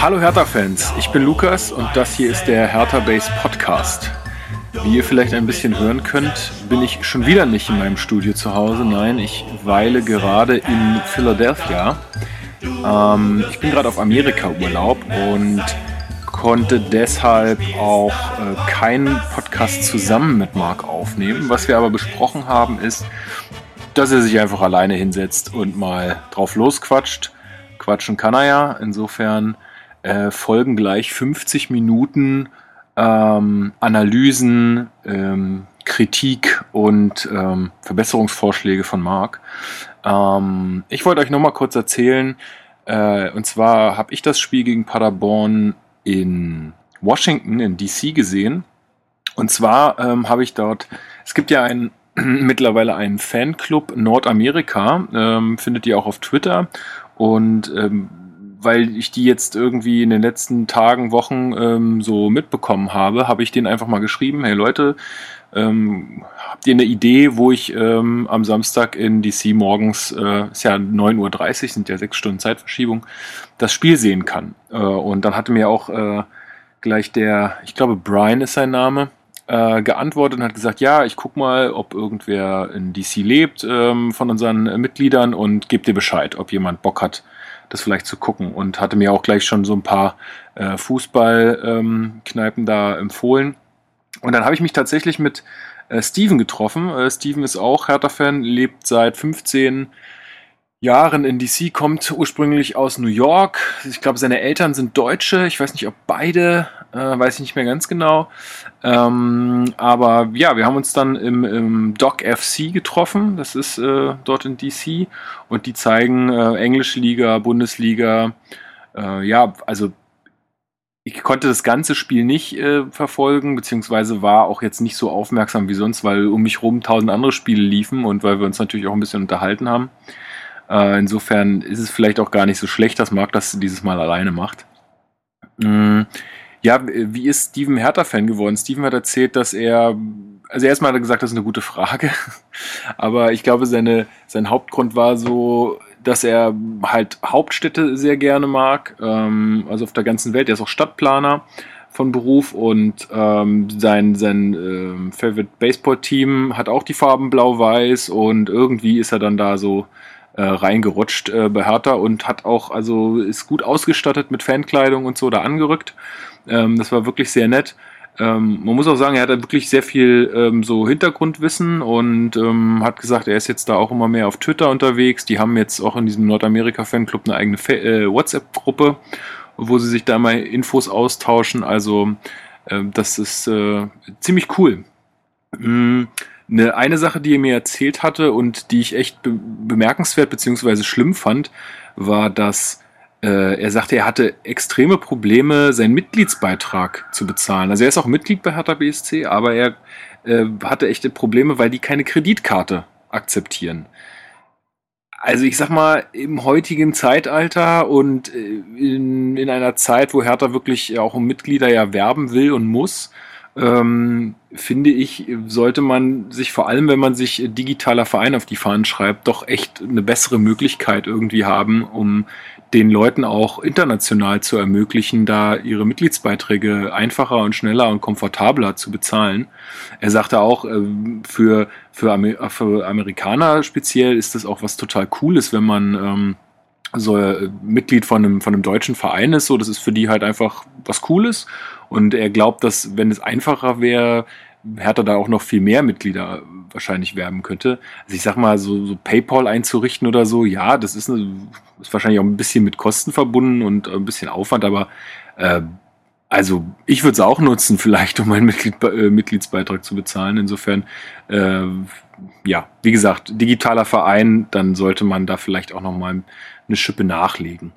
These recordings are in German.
Hallo Hertha-Fans, ich bin Lukas und das hier ist der Hertha Base Podcast. Wie ihr vielleicht ein bisschen hören könnt, bin ich schon wieder nicht in meinem Studio zu Hause. Nein, ich weile gerade in Philadelphia. Ähm, ich bin gerade auf Amerika-Urlaub und konnte deshalb auch äh, keinen Podcast zusammen mit Marc aufnehmen. Was wir aber besprochen haben, ist, dass er sich einfach alleine hinsetzt und mal drauf losquatscht. Quatschen kann er ja. Insofern äh, folgen gleich 50 Minuten ähm, Analysen, ähm, Kritik und ähm, Verbesserungsvorschläge von Marc. Ähm, ich wollte euch noch mal kurz erzählen, äh, und zwar habe ich das Spiel gegen Paderborn in Washington, in DC gesehen. Und zwar ähm, habe ich dort, es gibt ja einen mittlerweile einen Fanclub Nordamerika, ähm, findet ihr auch auf Twitter. Und weil ich die jetzt irgendwie in den letzten Tagen, Wochen ähm, so mitbekommen habe, habe ich denen einfach mal geschrieben, hey Leute, ähm, habt ihr eine Idee, wo ich ähm, am Samstag in DC morgens, äh, ist ja 9.30 Uhr, sind ja sechs Stunden Zeitverschiebung, das Spiel sehen kann? Äh, und dann hatte mir auch äh, gleich der, ich glaube Brian ist sein Name, äh, geantwortet und hat gesagt, ja, ich guck mal, ob irgendwer in DC lebt ähm, von unseren Mitgliedern und gebe dir Bescheid, ob jemand Bock hat, das vielleicht zu gucken. Und hatte mir auch gleich schon so ein paar äh, Fußballkneipen ähm, da empfohlen. Und dann habe ich mich tatsächlich mit äh, Steven getroffen. Äh, Steven ist auch Hertha-Fan, lebt seit 15 Jahren in DC, kommt ursprünglich aus New York. Ich glaube, seine Eltern sind Deutsche. Ich weiß nicht, ob beide, äh, weiß ich nicht mehr ganz genau. Ähm, aber ja, wir haben uns dann im, im Doc FC getroffen. Das ist äh, dort in DC. Und die zeigen äh, englische Liga, Bundesliga. Äh, ja, also ich konnte das ganze Spiel nicht äh, verfolgen, beziehungsweise war auch jetzt nicht so aufmerksam wie sonst, weil um mich rum tausend andere Spiele liefen und weil wir uns natürlich auch ein bisschen unterhalten haben. Äh, insofern ist es vielleicht auch gar nicht so schlecht, dass Marc das dieses Mal alleine macht. Mm, ja, wie ist Steven Hertha-Fan geworden? Steven hat erzählt, dass er, also erstmal hat er gesagt, das ist eine gute Frage, aber ich glaube, seine, sein Hauptgrund war so, dass er halt Hauptstädte sehr gerne mag, ähm, also auf der ganzen Welt. Er ist auch Stadtplaner von Beruf und ähm, sein, sein ähm, Favorite Baseball-Team hat auch die Farben blau-weiß und irgendwie ist er dann da so äh, reingerutscht äh, bei Hertha und hat auch, also ist gut ausgestattet mit Fankleidung und so da angerückt. Ähm, das war wirklich sehr nett. Ähm, man muss auch sagen, er hat da wirklich sehr viel ähm, so Hintergrundwissen und ähm, hat gesagt, er ist jetzt da auch immer mehr auf Twitter unterwegs. Die haben jetzt auch in diesem Nordamerika-Fanclub eine eigene äh, WhatsApp-Gruppe, wo sie sich da mal Infos austauschen. Also äh, das ist äh, ziemlich cool. Mhm. Eine, eine Sache, die er mir erzählt hatte und die ich echt be bemerkenswert bzw. schlimm fand, war, dass äh, er sagte, er hatte extreme Probleme, seinen Mitgliedsbeitrag zu bezahlen. Also er ist auch Mitglied bei Hertha BSC, aber er äh, hatte echte Probleme, weil die keine Kreditkarte akzeptieren. Also ich sag mal, im heutigen Zeitalter und äh, in, in einer Zeit, wo Hertha wirklich auch um Mitglieder ja werben will und muss, ähm, finde ich, sollte man sich vor allem, wenn man sich digitaler Verein auf die Fahnen schreibt, doch echt eine bessere Möglichkeit irgendwie haben, um den Leuten auch international zu ermöglichen, da ihre Mitgliedsbeiträge einfacher und schneller und komfortabler zu bezahlen. Er sagte auch, äh, für, für, Amer für Amerikaner speziell ist das auch was total Cooles, wenn man ähm, so äh, Mitglied von einem, von einem deutschen Verein ist. So, das ist für die halt einfach was Cooles. Und er glaubt, dass wenn es einfacher wäre, Hertha da auch noch viel mehr Mitglieder wahrscheinlich werben könnte. Also ich sag mal, so, so PayPal einzurichten oder so, ja, das ist, eine, ist wahrscheinlich auch ein bisschen mit Kosten verbunden und ein bisschen Aufwand, aber äh, also ich würde es auch nutzen, vielleicht, um meinen Mitglied, äh, Mitgliedsbeitrag zu bezahlen. Insofern, äh, ja, wie gesagt, digitaler Verein, dann sollte man da vielleicht auch nochmal eine Schippe nachlegen.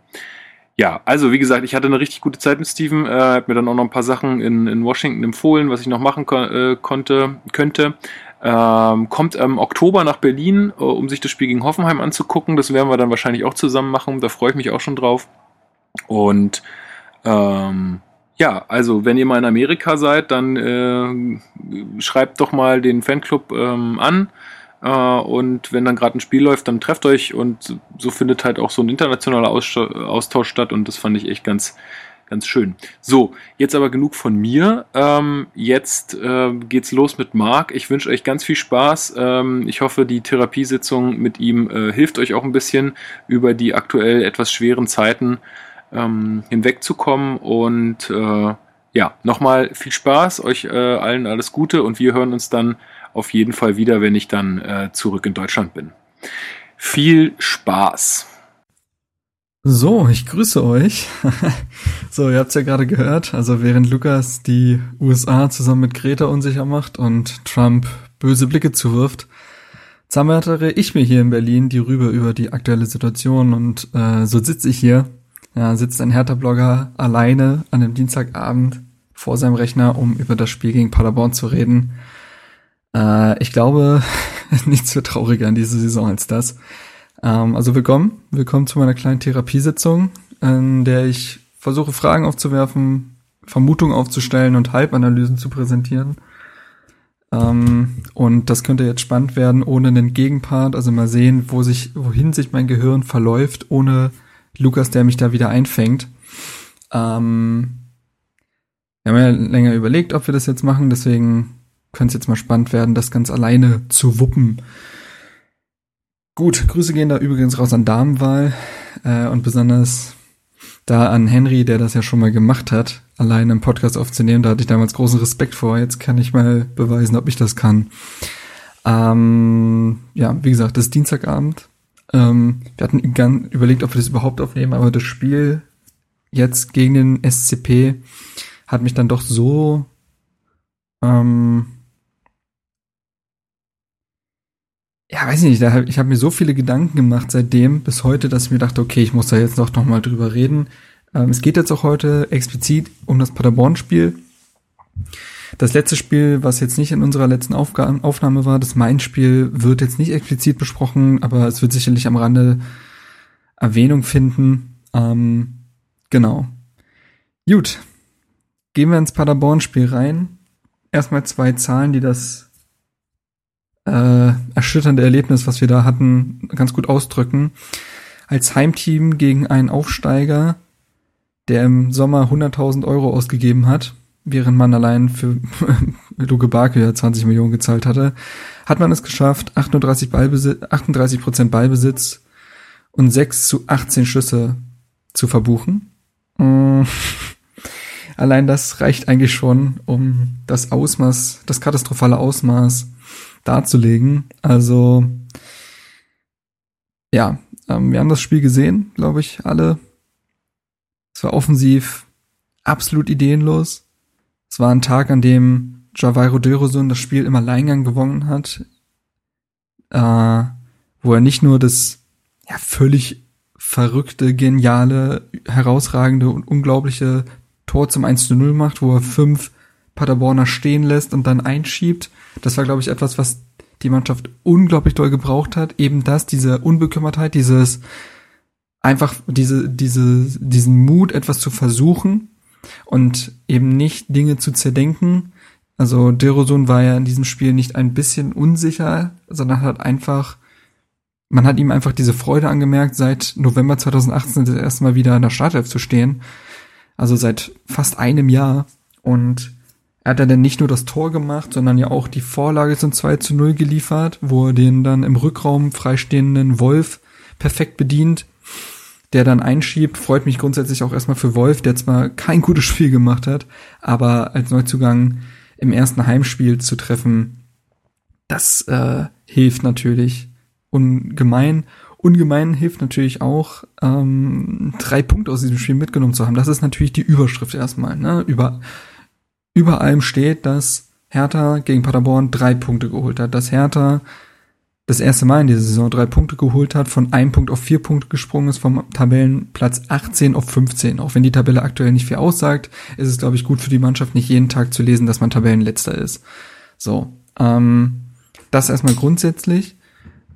Ja, also wie gesagt, ich hatte eine richtig gute Zeit mit Steven. Er hat mir dann auch noch ein paar Sachen in, in Washington empfohlen, was ich noch machen ko äh, konnte, könnte. Ähm, kommt im Oktober nach Berlin, äh, um sich das Spiel gegen Hoffenheim anzugucken. Das werden wir dann wahrscheinlich auch zusammen machen. Da freue ich mich auch schon drauf. Und ähm, ja, also wenn ihr mal in Amerika seid, dann äh, schreibt doch mal den Fanclub ähm, an. Äh, und wenn dann gerade ein Spiel läuft, dann trefft euch und so findet halt auch so ein internationaler Austausch statt. Und das fand ich echt ganz, ganz schön. So, jetzt aber genug von mir. Ähm, jetzt äh, geht's los mit Marc. Ich wünsche euch ganz viel Spaß. Ähm, ich hoffe, die Therapiesitzung mit ihm äh, hilft euch auch ein bisschen über die aktuell etwas schweren Zeiten ähm, hinwegzukommen. Und äh, ja, nochmal viel Spaß, euch allen alles Gute und wir hören uns dann auf jeden Fall wieder, wenn ich dann äh, zurück in Deutschland bin. Viel Spaß! So, ich grüße euch. so, ihr habt's ja gerade gehört. Also während Lukas die USA zusammen mit Greta unsicher macht und Trump böse Blicke zuwirft, zammere ich mir hier in Berlin die Rübe über die aktuelle Situation und äh, so sitze ich hier. Ja, sitzt ein Hertha-Blogger alleine an einem Dienstagabend vor seinem Rechner, um über das Spiel gegen Paderborn zu reden. Äh, ich glaube, nichts wird trauriger in dieser Saison als das. Ähm, also willkommen, willkommen zu meiner kleinen Therapiesitzung, in der ich versuche Fragen aufzuwerfen, Vermutungen aufzustellen und Halbanalysen zu präsentieren. Ähm, und das könnte jetzt spannend werden ohne einen Gegenpart, also mal sehen, wo sich, wohin sich mein Gehirn verläuft, ohne Lukas, der mich da wieder einfängt. Ähm, wir haben ja länger überlegt, ob wir das jetzt machen, deswegen könnte es jetzt mal spannend werden, das ganz alleine zu wuppen. Gut, Grüße gehen da übrigens raus an Damenwahl äh, und besonders da an Henry, der das ja schon mal gemacht hat, allein im Podcast aufzunehmen. Da hatte ich damals großen Respekt vor. Jetzt kann ich mal beweisen, ob ich das kann. Ähm, ja, wie gesagt, das ist Dienstagabend. Ähm, wir hatten gern überlegt, ob wir das überhaupt aufnehmen, aber das Spiel jetzt gegen den SCP hat mich dann doch so ähm, ja, weiß ich nicht, hab, ich habe mir so viele Gedanken gemacht seitdem bis heute, dass ich mir dachte, okay, ich muss da jetzt doch noch mal drüber reden. Ähm, es geht jetzt auch heute explizit um das Paderborn-Spiel. Das letzte Spiel, was jetzt nicht in unserer letzten Aufga Aufnahme war, das Main-Spiel, wird jetzt nicht explizit besprochen, aber es wird sicherlich am Rande Erwähnung finden. Ähm, genau. Gut. Gehen wir ins Paderborn-Spiel rein. Erstmal zwei Zahlen, die das äh, erschütternde Erlebnis, was wir da hatten, ganz gut ausdrücken. Als Heimteam gegen einen Aufsteiger, der im Sommer 100.000 Euro ausgegeben hat, während man allein für Luke Barke ja 20 Millionen gezahlt hatte, hat man es geschafft, 38 Ballbesitz, 38 Prozent Ballbesitz und 6 zu 18 Schüsse zu verbuchen. Mm. Allein das reicht eigentlich schon, um das Ausmaß, das katastrophale Ausmaß darzulegen. Also ja, ähm, wir haben das Spiel gesehen, glaube ich, alle. Es war offensiv absolut ideenlos. Es war ein Tag, an dem Javairo Dörosun das Spiel im Alleingang gewonnen hat, äh, wo er nicht nur das ja, völlig verrückte, geniale, herausragende und unglaubliche Tor zum 1 zu 0 macht, wo er fünf Paderborner stehen lässt und dann einschiebt. Das war, glaube ich, etwas, was die Mannschaft unglaublich doll gebraucht hat. Eben das, diese Unbekümmertheit, dieses einfach diese, diese, diesen Mut, etwas zu versuchen und eben nicht Dinge zu zerdenken. Also Derosun war ja in diesem Spiel nicht ein bisschen unsicher, sondern hat einfach, man hat ihm einfach diese Freude angemerkt, seit November 2018 das erste Mal wieder in der Startelf zu stehen. Also seit fast einem Jahr. Und er hat dann nicht nur das Tor gemacht, sondern ja auch die Vorlage zum 2 zu 0 geliefert, wo er den dann im Rückraum freistehenden Wolf perfekt bedient, der dann einschiebt. Freut mich grundsätzlich auch erstmal für Wolf, der zwar kein gutes Spiel gemacht hat, aber als Neuzugang im ersten Heimspiel zu treffen, das äh, hilft natürlich ungemein. Ungemein hilft natürlich auch, ähm, drei Punkte aus diesem Spiel mitgenommen zu haben. Das ist natürlich die Überschrift erstmal. Ne? Über über allem steht, dass Hertha gegen Paderborn drei Punkte geholt hat. Dass Hertha das erste Mal in dieser Saison drei Punkte geholt hat, von einem Punkt auf vier Punkte gesprungen ist, vom Tabellenplatz 18 auf 15. Auch wenn die Tabelle aktuell nicht viel aussagt, ist es, glaube ich, gut für die Mannschaft, nicht jeden Tag zu lesen, dass man Tabellenletzter ist. So, ähm, das erstmal grundsätzlich.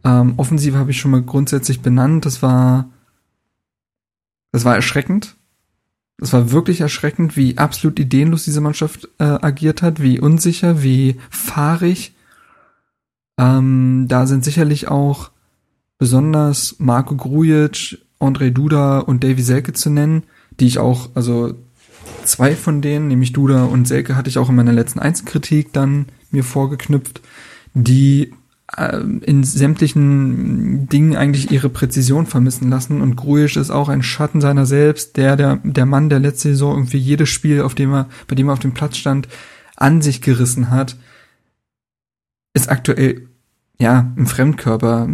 Ähm, Offensive habe ich schon mal grundsätzlich benannt. Das war, das war erschreckend. Es war wirklich erschreckend, wie absolut ideenlos diese Mannschaft äh, agiert hat, wie unsicher, wie fahrig. Ähm, da sind sicherlich auch besonders Marco Grujic, André Duda und Davy Selke zu nennen, die ich auch, also zwei von denen, nämlich Duda und Selke, hatte ich auch in meiner letzten Einzelkritik dann mir vorgeknüpft, die in sämtlichen Dingen eigentlich ihre Präzision vermissen lassen und Grujic ist auch ein Schatten seiner selbst, der, der, der Mann, der letzte Saison irgendwie jedes Spiel, auf dem er, bei dem er auf dem Platz stand, an sich gerissen hat, ist aktuell, ja, ein Fremdkörper.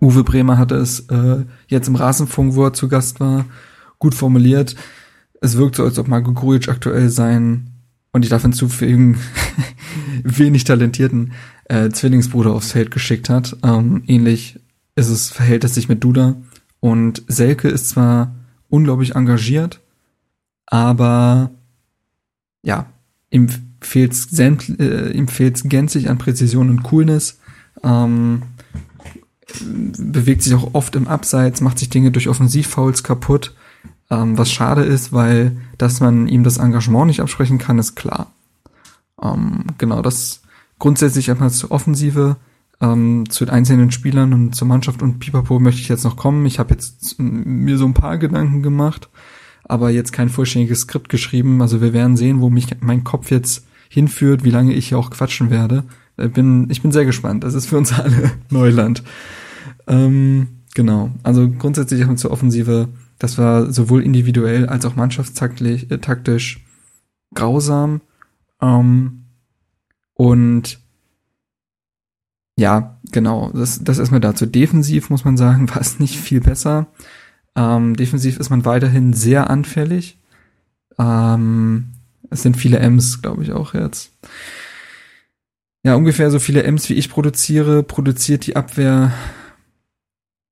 Uwe Bremer hatte es äh, jetzt im Rasenfunk, wo er zu Gast war, gut formuliert. Es wirkt so, als ob Marco Grujic aktuell sein, und ich darf hinzufügen, wenig talentierten äh, Zwillingsbruder aufs Feld geschickt hat. Ähm, ähnlich ist es, verhält es sich mit Duda. Und Selke ist zwar unglaublich engagiert, aber ja, ihm fehlt's, äh, ihm fehlt's gänzlich an Präzision und Coolness. Ähm, bewegt sich auch oft im Abseits, macht sich Dinge durch Offensivfouls kaputt, ähm, was schade ist, weil dass man ihm das Engagement nicht absprechen kann, ist klar. Ähm, genau, das grundsätzlich erstmal zur Offensive, ähm, zu den einzelnen Spielern und zur Mannschaft und Pipapo möchte ich jetzt noch kommen. Ich habe jetzt mir so ein paar Gedanken gemacht, aber jetzt kein vollständiges Skript geschrieben. Also wir werden sehen, wo mich mein Kopf jetzt hinführt, wie lange ich hier auch quatschen werde. Ich bin, ich bin sehr gespannt. Das ist für uns alle Neuland. Ähm, genau. Also grundsätzlich erstmal zur Offensive. Das war sowohl individuell als auch mannschaftstaktisch äh, taktisch grausam. Ähm, und ja, genau, das, das erstmal dazu. Defensiv muss man sagen, war es nicht viel besser. Ähm, defensiv ist man weiterhin sehr anfällig. Ähm, es sind viele M's, glaube ich, auch jetzt. Ja, ungefähr so viele M's, wie ich produziere, produziert die Abwehr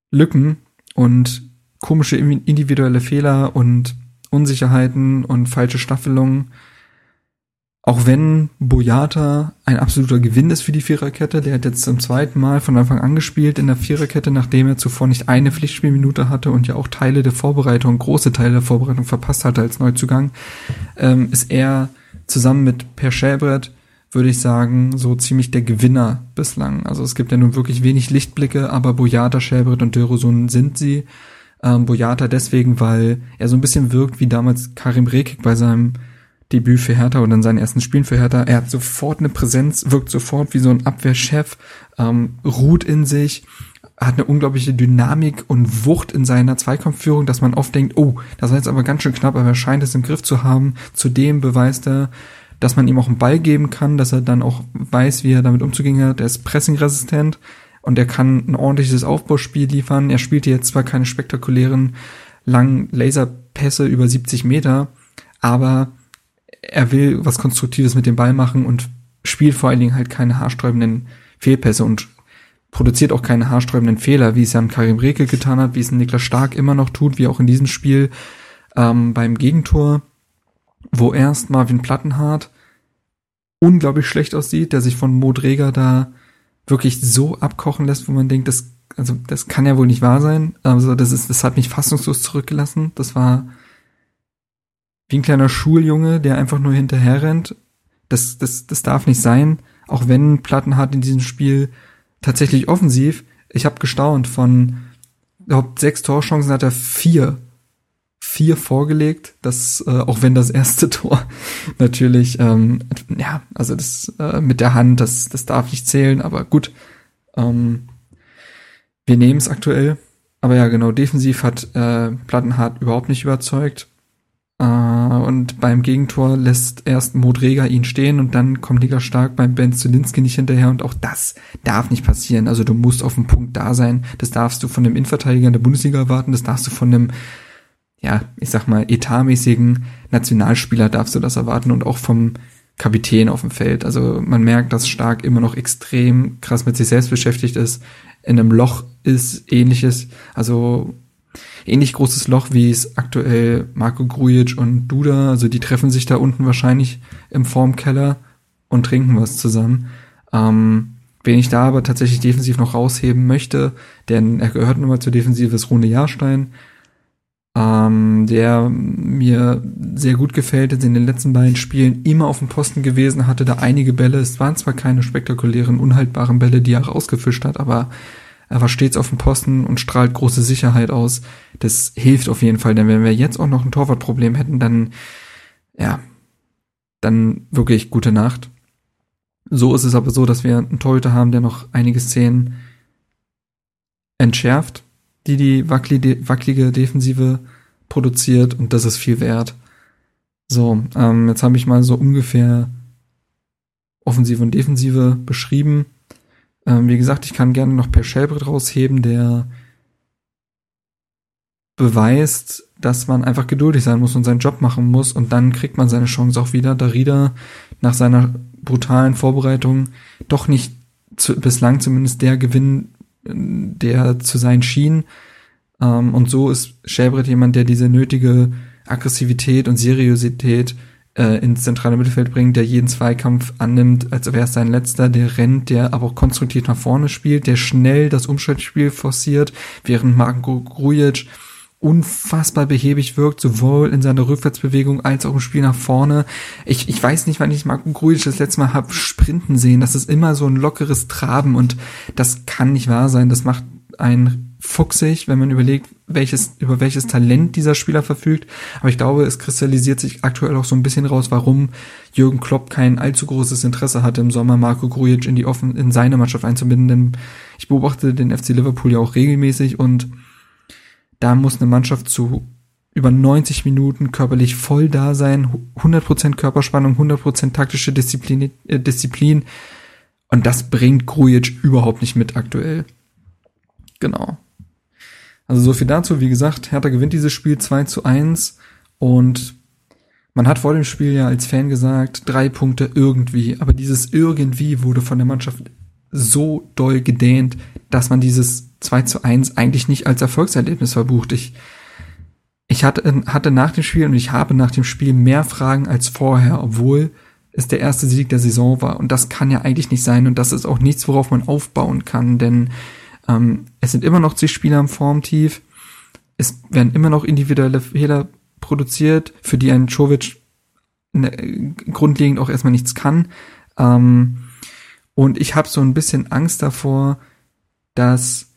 Lücken und komische individuelle Fehler und Unsicherheiten und falsche Staffelungen auch wenn Boyata ein absoluter Gewinn ist für die Viererkette, der hat jetzt zum zweiten Mal von Anfang an gespielt in der Viererkette, nachdem er zuvor nicht eine Pflichtspielminute hatte und ja auch Teile der Vorbereitung, große Teile der Vorbereitung verpasst hatte als Neuzugang, ähm, ist er zusammen mit Per Schäbrett, würde ich sagen, so ziemlich der Gewinner bislang. Also es gibt ja nun wirklich wenig Lichtblicke, aber Boyata, Schäbrett und Dörrosun sind sie. Ähm, Boyata deswegen, weil er so ein bisschen wirkt wie damals Karim Rekik bei seinem Debüt für Hertha und in seinen ersten Spielen für Hertha. Er hat sofort eine Präsenz, wirkt sofort wie so ein Abwehrchef, ähm, ruht in sich, hat eine unglaubliche Dynamik und Wucht in seiner Zweikampfführung, dass man oft denkt, oh, das war jetzt aber ganz schön knapp, aber er scheint es im Griff zu haben. Zudem beweist er, dass man ihm auch einen Ball geben kann, dass er dann auch weiß, wie er damit umzugehen hat. Er ist pressingresistent und er kann ein ordentliches Aufbauspiel liefern. Er spielte jetzt zwar keine spektakulären langen Laserpässe über 70 Meter, aber er will was Konstruktives mit dem Ball machen und spielt vor allen Dingen halt keine haarsträubenden Fehlpässe und produziert auch keine haarsträubenden Fehler, wie es ja Karim Rekel getan hat, wie es Niklas Stark immer noch tut, wie auch in diesem Spiel ähm, beim Gegentor, wo erst Marvin Plattenhardt unglaublich schlecht aussieht, der sich von Mo Dreger da wirklich so abkochen lässt, wo man denkt, das, also das kann ja wohl nicht wahr sein. Also das ist, das hat mich fassungslos zurückgelassen. Das war wie ein kleiner Schuljunge, der einfach nur hinterher rennt. Das, das, das darf nicht sein. Auch wenn Plattenhardt in diesem Spiel tatsächlich offensiv, ich habe gestaunt, von überhaupt sechs Torchancen hat er vier vier vorgelegt, das äh, auch wenn das erste Tor natürlich ähm, ja also das äh, mit der Hand das das darf nicht zählen, aber gut ähm, wir nehmen es aktuell, aber ja genau defensiv hat äh, Plattenhardt überhaupt nicht überzeugt äh, und beim Gegentor lässt erst Modrega ihn stehen und dann kommt Liga stark beim Ben Zulinski nicht hinterher und auch das darf nicht passieren. Also du musst auf dem Punkt da sein. Das darfst du von dem Innenverteidiger in der Bundesliga erwarten. Das darfst du von einem, ja, ich sag mal, etatmäßigen Nationalspieler darfst du das erwarten und auch vom Kapitän auf dem Feld. Also man merkt, dass Stark immer noch extrem krass mit sich selbst beschäftigt ist, in einem Loch ist, ähnliches. Also ähnlich großes Loch, wie es aktuell Marco Grujic und Duda, also die treffen sich da unten wahrscheinlich im Formkeller und trinken was zusammen. Ähm, wen ich da aber tatsächlich defensiv noch rausheben möchte, denn er gehört nun mal zur Defensive, ist Rune Jahrstein, ähm, der mir sehr gut gefällt, ist in den letzten beiden Spielen immer auf dem Posten gewesen, hatte da einige Bälle, es waren zwar keine spektakulären, unhaltbaren Bälle, die er rausgefischt hat, aber Er war stets auf dem Posten und strahlt große Sicherheit aus. Das hilft auf jeden Fall, denn wenn wir jetzt auch noch ein Torwartproblem hätten, dann, ja, dann wirklich gute Nacht. So ist es aber so, dass wir einen Torhüter haben, der noch einige Szenen entschärft, die die wackelige Defensive produziert und das ist viel wert. So, ähm, jetzt habe ich mal so ungefähr Offensive und Defensive beschrieben. Ähm, wie gesagt, ich kann gerne noch Per Schellbrett rausheben, der beweist, dass man einfach geduldig sein muss und seinen Job machen muss und dann kriegt man seine Chance auch wieder, da Rieder nach seiner brutalen Vorbereitung doch nicht zu, bislang zumindest der Gewinn, der zu sein schien. Ähm, und so ist Schellbrett jemand, der diese nötige Aggressivität und Seriosität äh, ins zentrale Mittelfeld bringt, der jeden Zweikampf annimmt, als wäre es sein letzter, der rennt, der aber auch konstruktiv nach vorne spielt, der schnell das Umschaltspiel forciert, während Marco Grujic unfassbar behäbig wirkt, sowohl in seiner Rückwärtsbewegung als auch im Spiel nach vorne. Ich, ich weiß nicht, wann ich Marco Grujic das letzte Mal hab sprinten sehen. Das ist immer so ein lockeres Traben und das kann nicht wahr sein. Das macht einen fuchsig, wenn man überlegt, welches, über welches Talent dieser Spieler verfügt. Aber ich glaube, es kristallisiert sich aktuell auch so ein bisschen raus, warum Jürgen Klopp kein allzu großes Interesse hatte, im Sommer Marco Grujic in die offen, in seine Mannschaft einzubinden. Denn ich beobachte den FC Liverpool ja auch regelmäßig und da muss eine Mannschaft zu über 90 Minuten körperlich voll da sein, 100% Körperspannung, 100% taktische Disziplin, äh, Disziplin. Und das bringt Grujic überhaupt nicht mit aktuell. Genau. Also so viel dazu. Wie gesagt, Hertha gewinnt dieses Spiel 2 zu 1 und man hat vor dem Spiel ja als Fan gesagt, drei Punkte irgendwie. Aber dieses irgendwie wurde von der Mannschaft so doll gedehnt, dass man dieses 2 zu 1 eigentlich nicht als Erfolgserlebnis verbucht. Ich, ich hatte, hatte nach dem Spiel und ich habe nach dem Spiel mehr Fragen als vorher, obwohl es der erste Sieg der Saison war. Und das kann ja eigentlich nicht sein und das ist auch nichts, worauf man aufbauen kann, denn ähm, es sind immer noch zig Spieler im Formtief. Es werden immer noch individuelle Fehler produziert, für die ein Chovic ne, grundlegend auch erstmal nichts kann. Ähm, und ich habe so ein bisschen Angst davor, dass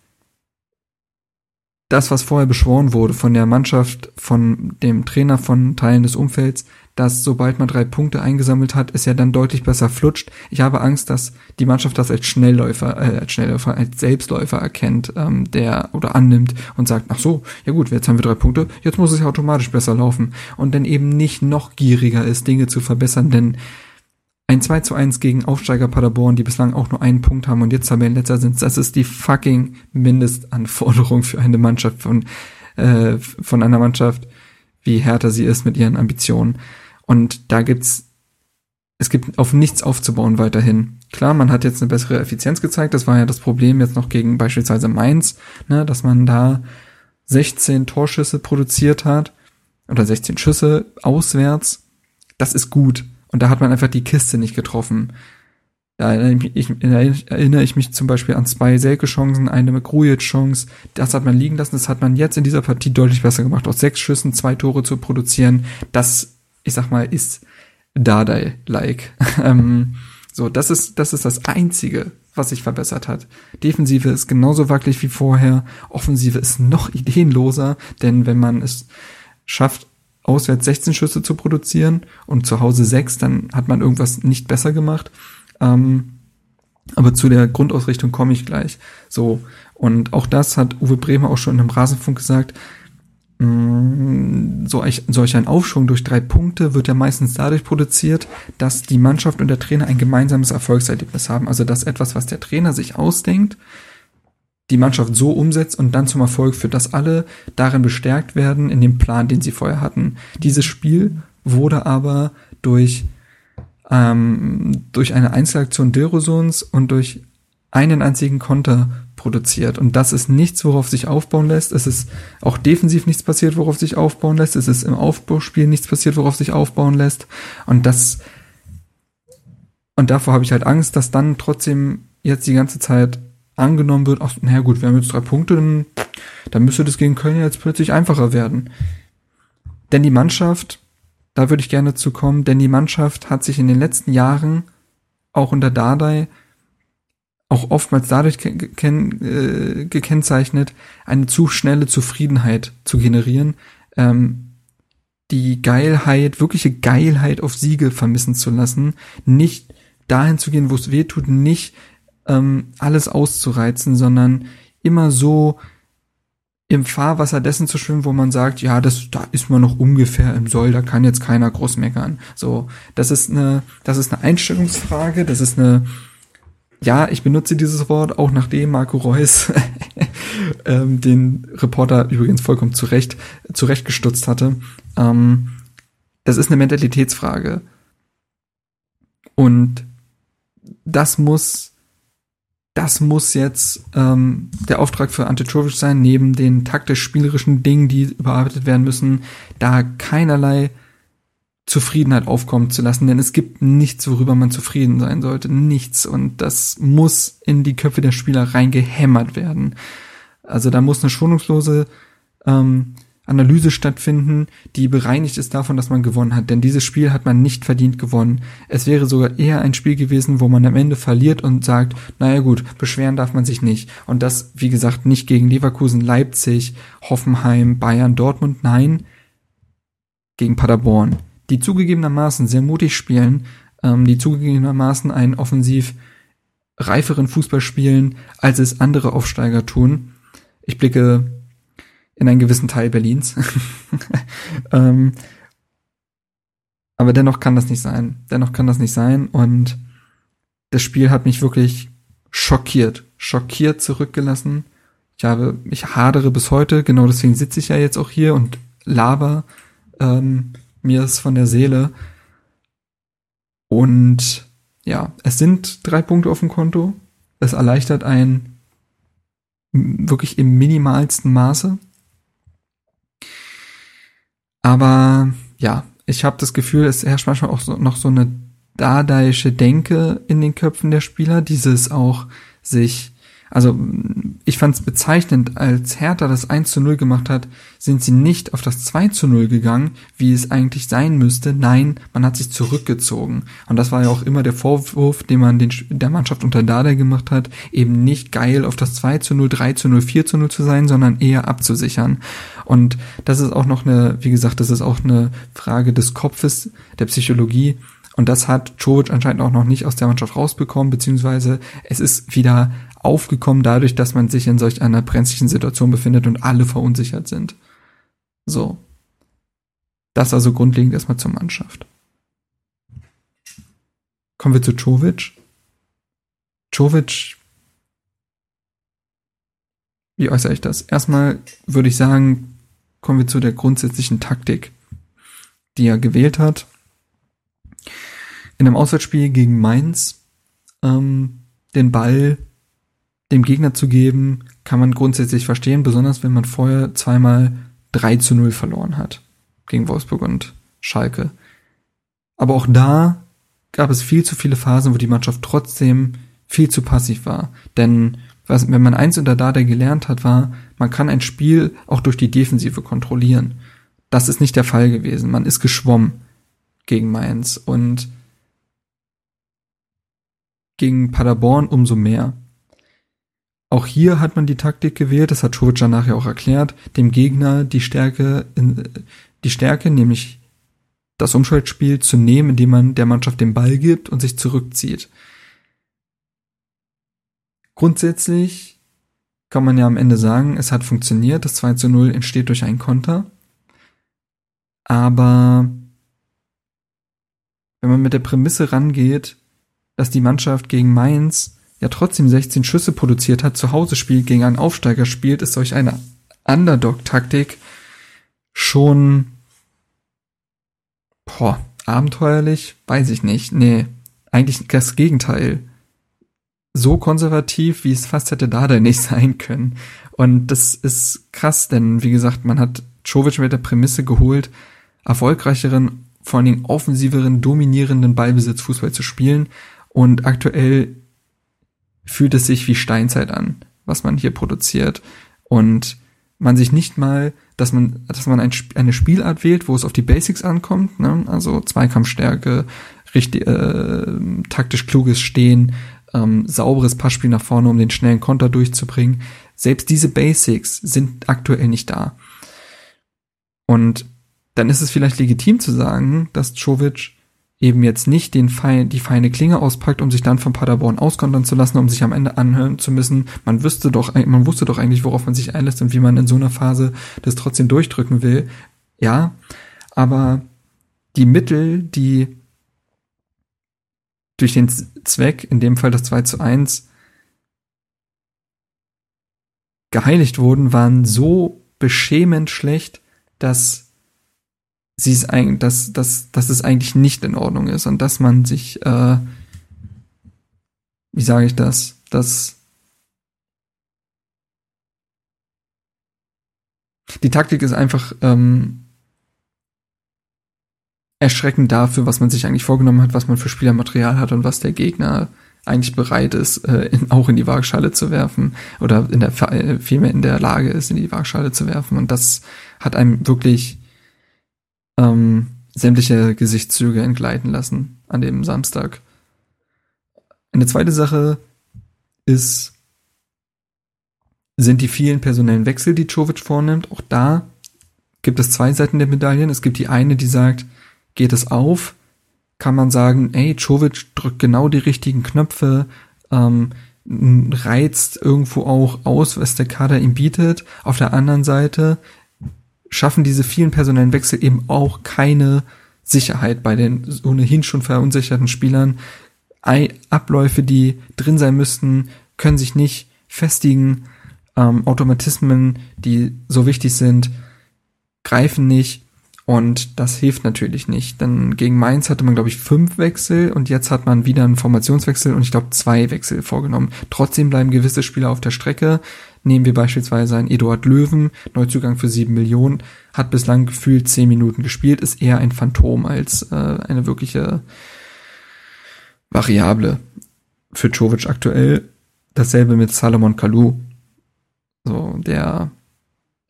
das, was vorher beschworen wurde von der Mannschaft, von dem Trainer, von Teilen des Umfelds, dass sobald man drei Punkte eingesammelt hat, es ja dann deutlich besser flutscht. Ich habe Angst, dass die Mannschaft das als Schnellläufer, äh, als Schnellläufer, als Selbstläufer erkennt, ähm, der oder annimmt und sagt, ach so, ja gut, jetzt haben wir drei Punkte, jetzt muss es ja automatisch besser laufen und dann eben nicht noch gieriger ist, Dinge zu verbessern, denn ein 2 zu 1 gegen Aufsteiger Paderborn, die bislang auch nur einen Punkt haben und jetzt Tabellenletzter sind, das ist die fucking Mindestanforderung für eine Mannschaft von, äh, von einer Mannschaft, wie härter sie ist mit ihren Ambitionen. Und da gibt's, es gibt auf nichts aufzubauen weiterhin. Klar, man hat jetzt eine bessere Effizienz gezeigt, das war ja das Problem jetzt noch gegen beispielsweise Mainz, ne, dass man da 16 Torschüsse produziert hat oder 16 Schüsse auswärts. Das ist gut und da hat man einfach die Kiste nicht getroffen. Da erinnere ich, erinnere ich mich zum Beispiel an zwei Selke-Chancen, eine mit chance Das hat man liegen lassen. Das hat man jetzt in dieser Partie deutlich besser gemacht. Aus sechs Schüssen zwei Tore zu produzieren, das, ich sag mal, ist Dardai-like. ähm, so, das ist, das ist das Einzige, was sich verbessert hat. Defensive ist genauso wackelig wie vorher. Offensive ist noch ideenloser, denn wenn man es schafft, auswärts 16 Schüsse zu produzieren und zu Hause 6, dann hat man irgendwas nicht besser gemacht. Ähm, aber zu der Grundausrichtung komme ich gleich. So. Und auch das hat Uwe Bremer auch schon im Rasenfunk gesagt. Mh, mm, so solch ein Aufschwung durch drei Punkte wird ja meistens dadurch produziert, dass die Mannschaft und der Trainer ein gemeinsames Erfolgserlebnis haben. Also dass etwas, was der Trainer sich ausdenkt, die Mannschaft so umsetzt und dann zum Erfolg führt, dass alle darin bestärkt werden in dem Plan, den sie vorher hatten. Dieses Spiel wurde aber durch ähm, durch eine Einzelaktion Dilrosons und durch einen einzigen Konter produziert. Und das ist nichts, worauf sich aufbauen lässt. Es ist auch defensiv nichts passiert, worauf sich aufbauen lässt. Es ist im Aufbauspiel nichts passiert, worauf sich aufbauen lässt. Und das, und davor habe ich halt Angst, dass dann trotzdem jetzt die ganze Zeit angenommen wird, ach, naja gut, wir haben jetzt drei Punkte, dann, dann müsste das gegen Köln jetzt plötzlich einfacher werden. Denn die Mannschaft, da würde ich gerne zu kommen, denn die Mannschaft hat sich in den letzten Jahren, auch unter Dardai, auch oftmals dadurch äh, gekennzeichnet, eine zu schnelle Zufriedenheit zu generieren, ähm, die Geilheit, wirkliche Geilheit auf Siege vermissen zu lassen, nicht dahin zu gehen, wo es weh tut, nicht ähm, alles auszureizen, sondern immer so im Fahrwasser dessen zu schwimmen, wo man sagt, ja, das, da ist man noch ungefähr im Soll, da kann jetzt keiner groß meckern. So, das ist eine, das ist eine Einstellungsfrage, das ist eine, ja, ich benutze dieses Wort auch nachdem Marco Reus ähm, den Reporter übrigens vollkommen zurecht, zurechtgestutzt hatte. Ähm, das ist eine Mentalitätsfrage. Und das muss das muss jetzt ähm, der Auftrag für Ante sein, neben den taktisch-spielerischen Dingen, die überarbeitet werden müssen, da keinerlei Zufriedenheit aufkommen zu lassen, denn es gibt nichts, worüber man zufrieden sein sollte, nichts. Und das muss in die Köpfe der Spieler reingehämmert werden. Also da muss eine schonungslose ähm, Analyse stattfinden, die bereinigt ist davon, dass man gewonnen hat. Denn dieses Spiel hat man nicht verdient gewonnen. Es wäre sogar eher ein Spiel gewesen, wo man am Ende verliert und sagt, naja gut, beschweren darf man sich nicht. Und das, wie gesagt, nicht gegen Leverkusen, Leipzig, Hoffenheim, Bayern, Dortmund, nein, gegen Paderborn. Die zugegebenermaßen sehr mutig spielen, ähm, die zugegebenermaßen einen offensiv reiferen Fußball spielen, als es andere Aufsteiger tun. Ich blicke in einen gewissen Teil Berlins. ähm, aber dennoch kann das nicht sein. Dennoch kann das nicht sein. Und das Spiel hat mich wirklich schockiert, schockiert zurückgelassen. Ich habe, ich hadere bis heute, genau deswegen sitze ich ja jetzt auch hier und laber ähm, mir es von der Seele. Und ja, es sind drei Punkte auf dem Konto. Es erleichtert ein wirklich im minimalsten Maße. Aber ja, ich habe das Gefühl, es herrscht manchmal auch so, noch so eine dadaische Denke in den Köpfen der Spieler, dieses auch sich also ich fand es bezeichnend, als Hertha das 1 zu 0 gemacht hat, sind sie nicht auf das 2 zu 0 gegangen, wie es eigentlich sein müsste. Nein, man hat sich zurückgezogen. Und das war ja auch immer der Vorwurf, den man den, der Mannschaft unter Dada gemacht hat, eben nicht geil auf das 2 zu 0, 3 zu 0, 4 zu 0 zu sein, sondern eher abzusichern. Und das ist auch noch eine, wie gesagt, das ist auch eine Frage des Kopfes, der Psychologie. Und das hat Czovic anscheinend auch noch nicht aus der Mannschaft rausbekommen, beziehungsweise es ist wieder aufgekommen dadurch, dass man sich in solch einer brenzlichen Situation befindet und alle verunsichert sind. So. Das also grundlegend erstmal zur Mannschaft. Kommen wir zu Czovic. Czovic, wie äußere ich das? Erstmal würde ich sagen, kommen wir zu der grundsätzlichen Taktik, die er gewählt hat. In einem Auswärtsspiel gegen Mainz ähm, den Ball dem Gegner zu geben, kann man grundsätzlich verstehen, besonders wenn man vorher zweimal 3 zu 0 verloren hat gegen Wolfsburg und Schalke. Aber auch da gab es viel zu viele Phasen, wo die Mannschaft trotzdem viel zu passiv war. Denn was, wenn man eins unter Dada gelernt hat, war, man kann ein Spiel auch durch die Defensive kontrollieren. Das ist nicht der Fall gewesen. Man ist geschwommen gegen Mainz und gegen Paderborn umso mehr. Auch hier hat man die Taktik gewählt, das hat Czovic nachher auch erklärt, dem Gegner die Stärke, die Stärke, nämlich das Umschaltspiel zu nehmen, indem man der Mannschaft den Ball gibt und sich zurückzieht. Grundsätzlich kann man ja am Ende sagen, es hat funktioniert, das 2 zu 0 entsteht durch einen Konter. Aber wenn man mit der Prämisse rangeht, dass die Mannschaft gegen Mainz ja trotzdem 16 Schüsse produziert hat, zu Hause spielt, gegen einen Aufsteiger spielt, ist solch eine Underdog-Taktik schon boah, abenteuerlich, weiß ich nicht. Nee, eigentlich das Gegenteil. So konservativ, wie es fast hätte Dada nicht sein können. Und das ist krass, denn wie gesagt, man hat Czovic mit der Prämisse geholt, erfolgreicheren, vor allen Dingen offensiveren, dominierenden Ballbesitz Fußball zu spielen. Und aktuell fühlt es sich wie Steinzeit an, was man hier produziert. Und man sich nicht mal, dass man, dass man ein, eine Spielart wählt, wo es auf die Basics ankommt, ne? also Zweikampfstärke, richtig, äh, taktisch kluges Stehen, ähm, sauberes Passspiel nach vorne, um den schnellen Konter durchzubringen. Selbst diese Basics sind aktuell nicht da. Und dann ist es vielleicht legitim zu sagen, dass Czovic eben jetzt nicht den fein, die feine Klinge auspackt, um sich dann von Paderborn auskontern zu lassen, um sich am Ende anhören zu müssen. Man wüsste doch, man wusste doch eigentlich, worauf man sich einlässt und wie man in so einer Phase das trotzdem durchdrücken will. Ja, aber die Mittel, die durch den Zweck, in dem Fall das 2 zu 1, geheiligt wurden, waren so beschämend schlecht, dass sie es eigentlich, dass, dass, dass es eigentlich nicht in Ordnung ist und dass man sich, äh, wie sage ich das, dass die Taktik ist einfach ähm, erschreckend dafür, was man sich eigentlich vorgenommen hat, was man für Spielermaterial hat und was der Gegner eigentlich bereit ist, äh, in, auch in die Waagschale zu werfen oder in der äh, vielmehr in der Lage ist, in die Waagschale zu werfen. Und das hat einem wirklich ähm, sämtliche Gesichtszüge entgleiten lassen an dem Samstag. Eine zweite Sache ist, sind die vielen personellen Wechsel, die Czovic vornimmt. Auch da gibt es zwei Seiten der Medaillen. Es gibt die eine, die sagt, geht es auf, kann man sagen, ey, Czovic drückt genau die richtigen Knöpfe, ähm, reizt irgendwo auch aus, was der Kader ihm bietet. Auf der anderen Seite schaffen diese vielen personellen Wechsel eben auch keine Sicherheit bei den ohnehin schon verunsicherten Spielern. Abläufe, die drin sein müssten, können sich nicht festigen. Ähm, Automatismen, die so wichtig sind, greifen nicht. Und das hilft natürlich nicht. Denn gegen Mainz hatte man, glaube ich, fünf Wechsel und jetzt hat man wieder einen Formationswechsel und ich glaube zwei Wechsel vorgenommen. Trotzdem bleiben gewisse Spieler auf der Strecke. Nehmen wir beispielsweise einen Eduard Löwen, Neuzugang für sieben Millionen, hat bislang gefühlt zehn Minuten gespielt, ist eher ein Phantom als äh, eine wirkliche Variable für Czovic aktuell. Dasselbe mit Salomon Kalou, so der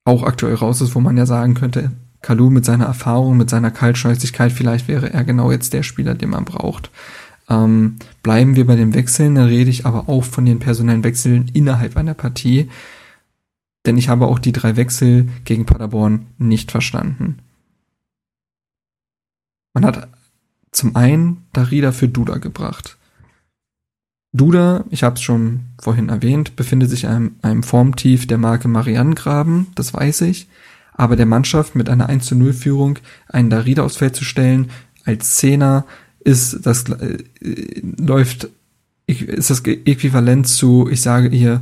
auch aktuell raus ist, wo man ja sagen könnte, Kalou mit seiner Erfahrung, mit seiner Kaltschnäuzigkeit, vielleicht wäre er genau jetzt der Spieler, den man braucht. Ähm, bleiben wir bei den Wechseln, da rede ich aber auch von den personellen Wechseln innerhalb einer Partie, denn ich habe auch die drei Wechsel gegen Paderborn nicht verstanden. Man hat zum einen Darida für Duda gebracht. Duda, ich habe es schon vorhin erwähnt, befindet sich in einem, einem Formtief der Marke Marianne das weiß ich. Aber der Mannschaft mit einer 1 zu 0 Führung einen Darida aufs Feld zu stellen, als Zehner, ist das äh, läuft ist das äquivalent zu ich sage ihr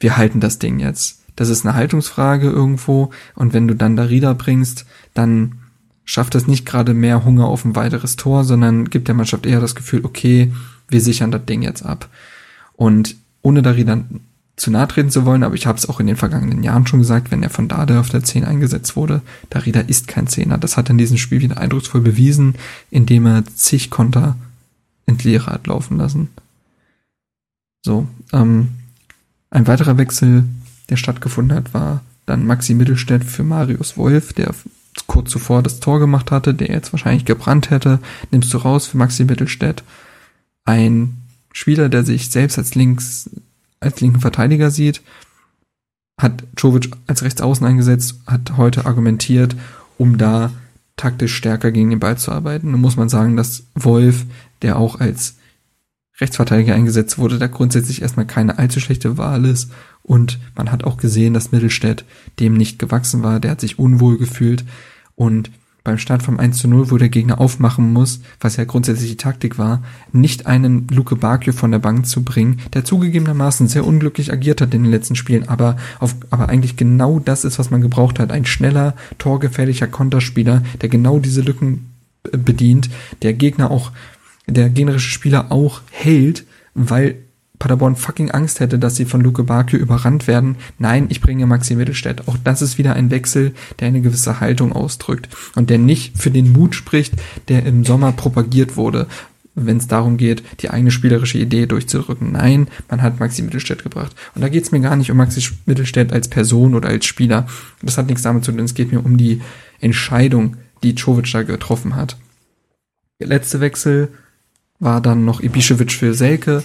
wir halten das Ding jetzt. Das ist eine Haltungsfrage irgendwo und wenn du dann Darida bringst dann schafft das nicht gerade mehr Hunger auf ein weiteres Tor sondern gibt der Mannschaft eher das Gefühl okay wir sichern das Ding jetzt ab. Und ohne Darida zu nahe treten zu wollen, aber ich habe es auch in den vergangenen Jahren schon gesagt, wenn er von Dade auf der 10 eingesetzt wurde, Darida ist kein Zehner. Das hat er in diesem Spiel wieder eindrucksvoll bewiesen, indem er zig Konter entleere hat laufen lassen. So, ähm, ein weiterer Wechsel, der stattgefunden hat, war dann Maxi Mittelstädt für Marius Wolf, der kurz zuvor das Tor gemacht hatte, der jetzt wahrscheinlich gebrannt hätte, nimmst du raus für Maxi Mittelstädt. Ein Spieler, der sich selbst als links als linken Verteidiger sieht, hat Jovic als Rechtsaußen eingesetzt, hat heute argumentiert, um da taktisch stärker gegen den Ball zu arbeiten. Nun muss man sagen, dass Wolf, der auch als Rechtsverteidiger eingesetzt wurde, da grundsätzlich erstmal keine allzu schlechte Wahl ist. Und man hat auch gesehen, dass Mittelstädt dem nicht gewachsen war. Der hat sich unwohl gefühlt. Und beim Start vom 1 zu 0, wo der Gegner aufmachen muss, was ja grundsätzlich die Taktik war, nicht einen Luke Bakio von der Bank zu bringen, der zugegebenermaßen sehr unglücklich agiert hat in den letzten Spielen, aber auf, aber eigentlich genau das ist, was man gebraucht hat. Ein schneller, torgefährlicher Konterspieler, der genau diese Lücken äh, bedient, der Gegner auch, der gegnerische Spieler auch hält, weil Paderborn fucking Angst hätte, dass sie von Luke Bakio überrannt werden. Nein, ich bringe Maxi Mittelstädt. Auch das ist wieder ein Wechsel, der eine gewisse Haltung ausdrückt und der nicht für den Mut spricht, der im Sommer propagiert wurde, wenn es darum geht, die eigene spielerische Idee durchzudrücken. Nein, man hat Maxi Mittelstädt gebracht. Und da geht es mir gar nicht um Maxi Mittelstädt als Person oder als Spieler. Das hat nichts damit zu tun. Es geht mir um die Entscheidung, die Czovic da getroffen hat. Der letzte Wechsel war dann noch Ibišević für Selke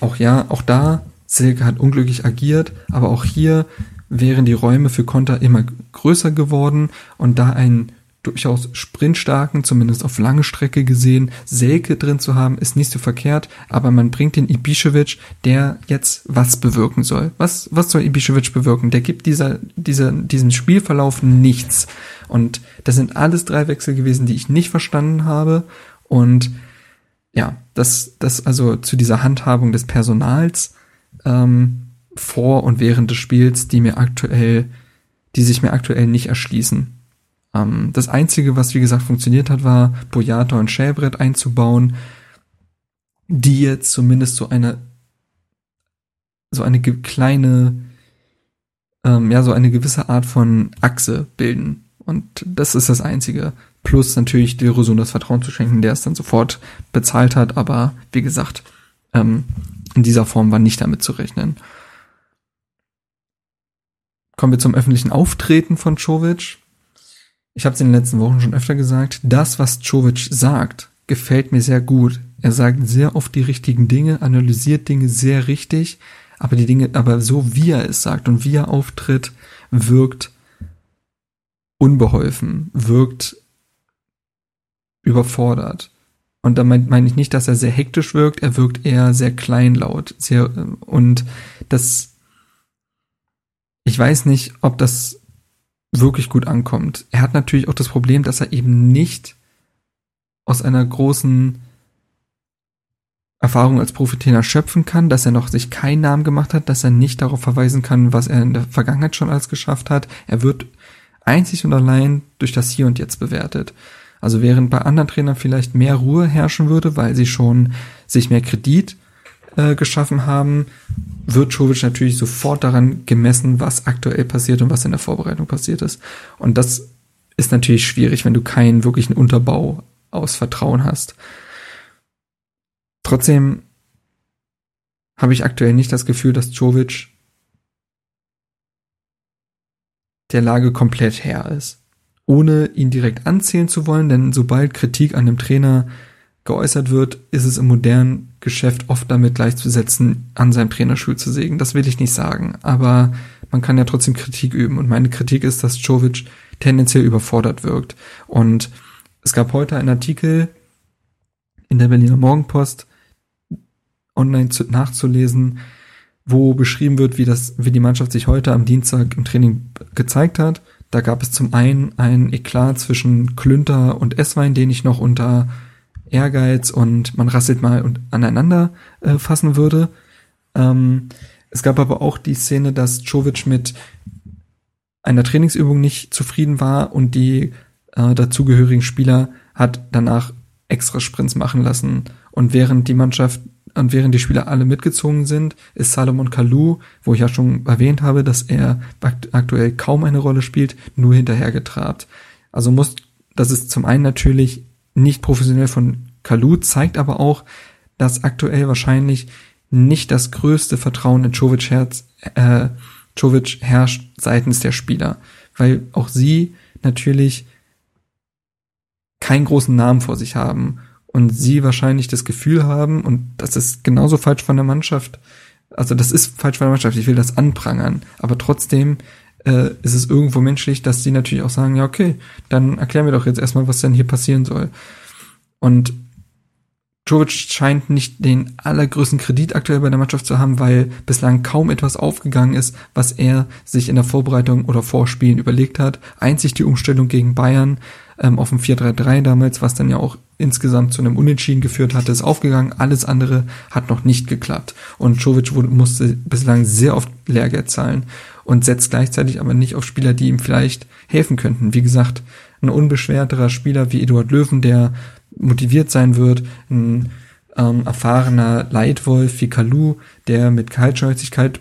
auch ja, auch da, Silke hat unglücklich agiert, aber auch hier wären die Räume für Konter immer größer geworden und da ein durchaus sprintstarken, zumindest auf lange Strecke gesehen, Selke drin zu haben, ist nicht so verkehrt, aber man bringt den Ibišević, der jetzt was bewirken soll. Was, was soll Ibišević bewirken? Der gibt dieser, dieser, diesem Spielverlauf nichts. Und das sind alles drei Wechsel gewesen, die ich nicht verstanden habe. Und ja, das, das also zu dieser Handhabung des Personals ähm, vor und während des Spiels, die mir aktuell, die sich mir aktuell nicht erschließen. Ähm, das Einzige, was wie gesagt funktioniert hat, war Boyata und Schäbrett einzubauen, die jetzt zumindest so eine so eine kleine ähm, ja so eine gewisse Art von Achse bilden und das ist das Einzige. Plus natürlich die Rosun das Vertrauen zu schenken, der es dann sofort bezahlt hat, aber wie gesagt, ähm, in dieser Form war nicht damit zu rechnen. Kommen wir zum öffentlichen Auftreten von Czovic ich habe es in den letzten Wochen schon öfter gesagt, das, was Jovic sagt, gefällt mir sehr gut. Er sagt sehr oft die richtigen Dinge, analysiert Dinge sehr richtig, aber die Dinge, aber so wie er es sagt und wie er auftritt, wirkt unbeholfen, wirkt überfordert. Und da meine mein ich nicht, dass er sehr hektisch wirkt, er wirkt eher sehr kleinlaut, sehr, und das, ich weiß nicht, ob das wirklich gut ankommt. Er hat natürlich auch das Problem, dass er eben nicht aus einer großen Erfahrung als Profitrainer schöpfen kann, dass er noch sich keinen Namen gemacht hat, dass er nicht darauf verweisen kann, was er in der Vergangenheit schon alles geschafft hat. Er wird einzig und allein durch das Hier und Jetzt bewertet. Also während bei anderen Trainern vielleicht mehr Ruhe herrschen würde, weil sie schon sich mehr Kredit äh, geschaffen haben, wird Jovic natürlich sofort daran gemessen, was aktuell passiert und was in der Vorbereitung passiert ist. Und das ist natürlich schwierig, wenn du keinen wirklichen Unterbau aus Vertrauen hast. Trotzdem habe ich aktuell nicht das Gefühl, dass Jovic der Lage komplett Herr ist. Ohne ihn direkt anzählen zu wollen, denn sobald Kritik an dem Trainer geäußert wird, ist es im modernen Geschäft oft damit gleichzusetzen, an seinem Trainerstuhl zu sägen. Das will ich nicht sagen, aber man kann ja trotzdem Kritik üben. Und meine Kritik ist, dass Jovic tendenziell überfordert wirkt. Und es gab heute einen Artikel in der Berliner Morgenpost online zu, nachzulesen, wo beschrieben wird, wie das, wie die Mannschaft sich heute am Dienstag im Training gezeigt hat. Da gab es zum einen ein Eklat zwischen Klünter und Esswein, den ich noch unter Ehrgeiz und man rasselt mal und aneinander äh, fassen würde. Ähm, es gab aber auch die Szene, dass Jovic mit einer Trainingsübung nicht zufrieden war und die äh, dazugehörigen Spieler hat danach extra Sprints machen lassen. Und während die Mannschaft und während die Spieler alle mitgezogen sind, ist Salomon Kalou, wo ich ja schon erwähnt habe, dass er aktuell kaum eine Rolle spielt, nur hinterhergetrabt. Also muss, das ist zum einen natürlich nicht professionell von Kalu, zeigt aber auch, dass aktuell wahrscheinlich nicht das größte Vertrauen in Jovic, Herz, äh, Jovic herrscht seitens der Spieler, weil auch sie natürlich keinen großen Namen vor sich haben und sie wahrscheinlich das Gefühl haben, und das ist genauso falsch von der Mannschaft, also das ist falsch von der Mannschaft, ich will das anprangern, aber trotzdem äh, ist es irgendwo menschlich, dass sie natürlich auch sagen, ja, okay, dann erklären wir doch jetzt erstmal, was denn hier passieren soll. Und Jovic scheint nicht den allergrößten Kredit aktuell bei der Mannschaft zu haben, weil bislang kaum etwas aufgegangen ist, was er sich in der Vorbereitung oder Vorspielen überlegt hat. Einzig die Umstellung gegen Bayern ähm, auf dem 4-3-3 damals, was dann ja auch insgesamt zu einem Unentschieden geführt hatte, ist aufgegangen. Alles andere hat noch nicht geklappt. Und Jovic musste bislang sehr oft Lehrgeld zahlen und setzt gleichzeitig aber nicht auf Spieler, die ihm vielleicht helfen könnten. Wie gesagt, ein unbeschwerterer Spieler wie Eduard Löwen, der motiviert sein wird, ein ähm, erfahrener Leitwolf wie Kalu, der mit Kaltschnäuzigkeit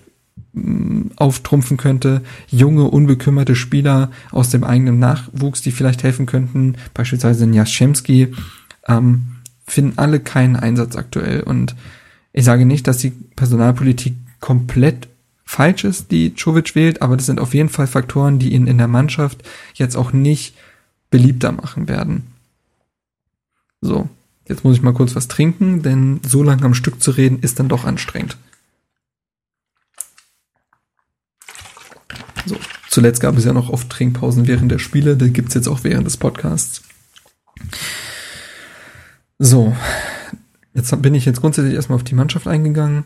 mm, auftrumpfen könnte, junge, unbekümmerte Spieler aus dem eigenen Nachwuchs, die vielleicht helfen könnten, beispielsweise Jaschemski, ähm, finden alle keinen Einsatz aktuell. Und ich sage nicht, dass die Personalpolitik komplett falsch ist, die Czovic wählt, aber das sind auf jeden Fall Faktoren, die ihn in der Mannschaft jetzt auch nicht beliebter machen werden. So, Jetzt muss ich mal kurz was trinken, denn so lange am Stück zu reden ist dann doch anstrengend. So, zuletzt gab es ja noch oft Trinkpausen während der Spiele, die gibt's jetzt auch während des Podcasts. So, jetzt bin ich jetzt grundsätzlich erstmal auf die Mannschaft eingegangen.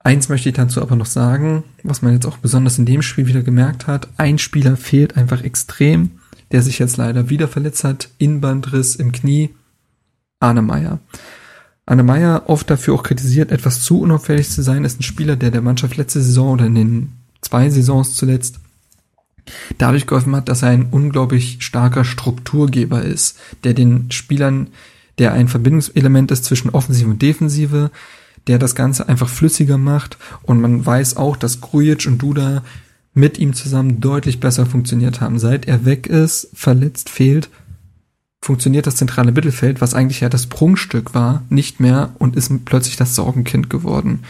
Eins möchte ich dazu aber noch sagen, was man jetzt auch besonders in dem Spiel wieder gemerkt hat. Ein Spieler fehlt einfach extrem, der sich jetzt leider wieder verletzt hat. Inbandriss im Knie. Arne Meyer. Arne Meyer, oft dafür auch kritisiert, etwas zu unauffällig zu sein, ist ein Spieler, der der Mannschaft letzte Saison oder in den zwei Saisons zuletzt dadurch geholfen hat, dass er ein unglaublich starker Strukturgeber ist, der den Spielern, der ein Verbindungselement ist zwischen Offensive und Defensive, der das Ganze einfach flüssiger macht und man weiß auch, dass Grujic und Duda mit ihm zusammen deutlich besser funktioniert haben. Seit er weg ist, verletzt, fehlt, funktioniert das zentrale Mittelfeld, was eigentlich ja das Prunkstück war, nicht mehr und ist plötzlich das Sorgenkind geworden.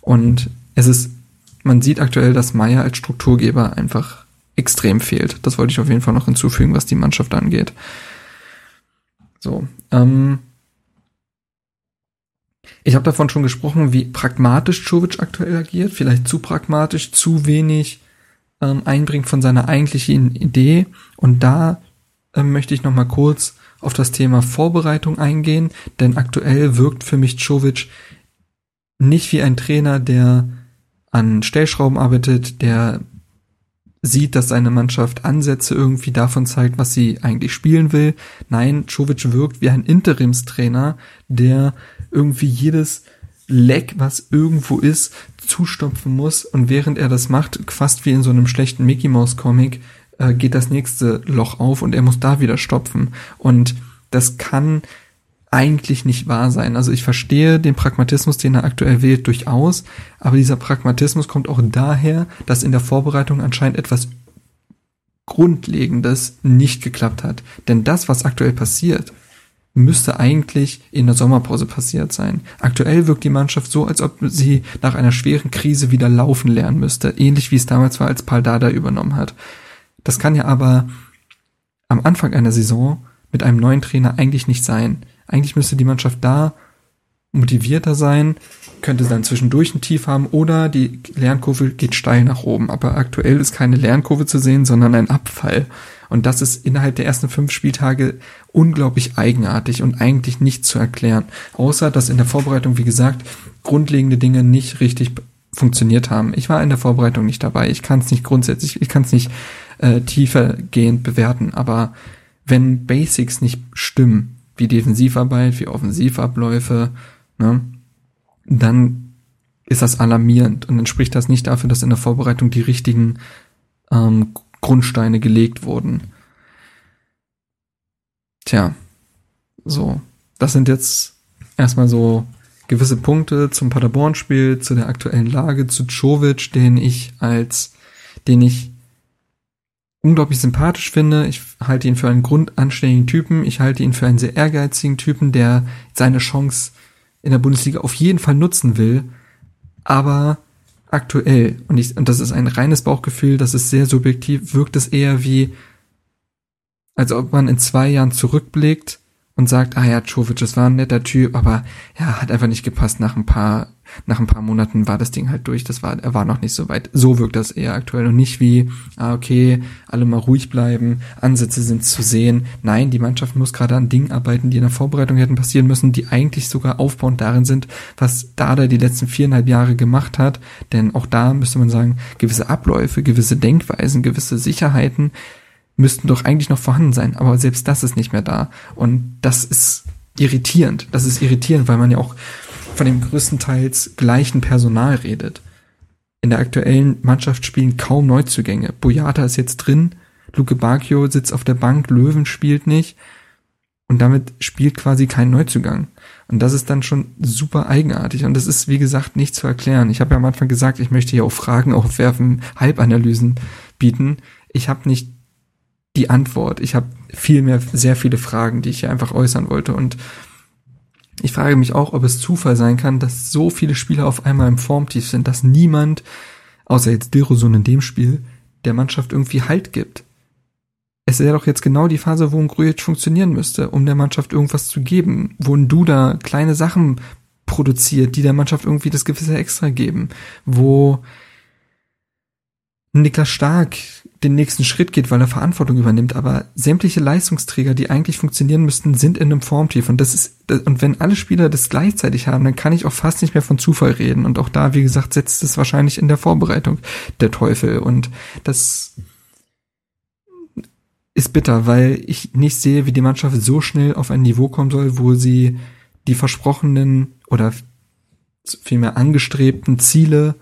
Und es ist, man sieht aktuell, dass Meier als Strukturgeber einfach extrem fehlt. Das wollte ich auf jeden Fall noch hinzufügen, was die Mannschaft angeht. So, ähm, ich habe davon schon gesprochen, wie pragmatisch Czovic aktuell agiert. Vielleicht zu pragmatisch, zu wenig ähm, einbringt von seiner eigentlichen Idee. Und da ähm, möchte ich noch mal kurz auf das Thema Vorbereitung eingehen, denn aktuell wirkt für mich Czovic nicht wie ein Trainer, der an Stellschrauben arbeitet, der sieht, dass seine Mannschaft Ansätze irgendwie davon zeigt, was sie eigentlich spielen will. Nein, Czovic wirkt wie ein Interimstrainer, der irgendwie jedes Leck, was irgendwo ist, zustopfen muss und während er das macht, fast wie in so einem schlechten Mickey Mouse Comic, äh, geht das nächste Loch auf und er muss da wieder stopfen und das kann eigentlich nicht wahr sein. Also ich verstehe den Pragmatismus, den er aktuell wählt, durchaus, aber dieser Pragmatismus kommt auch daher, dass in der Vorbereitung anscheinend etwas Grundlegendes nicht geklappt hat. Denn das, was aktuell passiert, müsste eigentlich in der Sommerpause passiert sein. Aktuell wirkt die Mannschaft so, als ob sie nach einer schweren Krise wieder laufen lernen müsste, ähnlich wie es damals war, als Paldada übernommen hat. Das kann ja aber am Anfang einer Saison mit einem neuen Trainer eigentlich nicht sein. Eigentlich müsste die Mannschaft da motivierter sein, könnte dann zwischendurch ein Tief haben oder die Lernkurve geht steil nach oben. Aber aktuell ist keine Lernkurve zu sehen, sondern ein Abfall. Und das ist innerhalb der ersten fünf Spieltage unglaublich eigenartig und eigentlich nicht zu erklären. Außer, dass in der Vorbereitung, wie gesagt, grundlegende Dinge nicht richtig funktioniert haben. Ich war in der Vorbereitung nicht dabei. Ich kann es nicht grundsätzlich, ich kann es nicht äh, tiefergehend bewerten. Aber wenn Basics nicht stimmen, wie Defensivarbeit, wie Offensivabläufe, ne, dann ist das alarmierend und dann spricht das nicht dafür, dass in der Vorbereitung die richtigen ähm, Grundsteine gelegt wurden. Tja, so, das sind jetzt erstmal so gewisse Punkte zum Paderborn-Spiel, zu der aktuellen Lage, zu Czovic, den ich als, den ich unglaublich sympathisch finde. Ich halte ihn für einen grundanständigen Typen. Ich halte ihn für einen sehr ehrgeizigen Typen, der seine Chance in der Bundesliga auf jeden Fall nutzen will. Aber aktuell, und, ich, und das ist ein reines Bauchgefühl, das ist sehr subjektiv, wirkt es eher wie, als ob man in zwei Jahren zurückblickt und sagt, ah ja, Czovic, das war ein netter Typ, aber ja, hat einfach nicht gepasst. Nach ein paar, nach ein paar Monaten war das Ding halt durch. Das war, er war noch nicht so weit. So wirkt das eher aktuell und nicht wie, ah okay, alle mal ruhig bleiben, Ansätze sind zu sehen. Nein, die Mannschaft muss gerade an Dingen arbeiten, die in der Vorbereitung hätten passieren müssen, die eigentlich sogar aufbauend darin sind, was Dada die letzten viereinhalb Jahre gemacht hat. Denn auch da müsste man sagen, gewisse Abläufe, gewisse Denkweisen, gewisse Sicherheiten, müssten doch eigentlich noch vorhanden sein, aber selbst das ist nicht mehr da. Und das ist irritierend. Das ist irritierend, weil man ja auch von dem größtenteils gleichen Personal redet. In der aktuellen Mannschaft spielen kaum Neuzugänge. Boyata ist jetzt drin, Luke Bacchio sitzt auf der Bank, Löwen spielt nicht und damit spielt quasi kein Neuzugang. Und das ist dann schon super eigenartig und das ist, wie gesagt, nicht zu erklären. Ich habe ja am Anfang gesagt, ich möchte hier auch Fragen aufwerfen, Halbanalysen bieten. Ich habe nicht die Antwort. Ich habe viel mehr, sehr viele Fragen, die ich hier einfach äußern wollte. Und ich frage mich auch, ob es Zufall sein kann, dass so viele Spieler auf einmal im Formtief sind, dass niemand, außer jetzt Dilrosun in dem Spiel, der Mannschaft irgendwie Halt gibt. es wäre doch jetzt genau die Phase, wo ein Grujic funktionieren müsste, um der Mannschaft irgendwas zu geben, wo ein Duda kleine Sachen produziert, die der Mannschaft irgendwie das gewisse Extra geben, wo Niklas Stark den nächsten Schritt geht, weil er Verantwortung übernimmt, aber sämtliche Leistungsträger, die eigentlich funktionieren müssten, sind in einem Formtief. Und das ist und wenn alle Spieler das gleichzeitig haben, dann kann ich auch fast nicht mehr von Zufall reden. Und auch da, wie gesagt, setzt es wahrscheinlich in der Vorbereitung der Teufel. Und das ist bitter, weil ich nicht sehe, wie die Mannschaft so schnell auf ein Niveau kommen soll, wo sie die versprochenen oder vielmehr angestrebten Ziele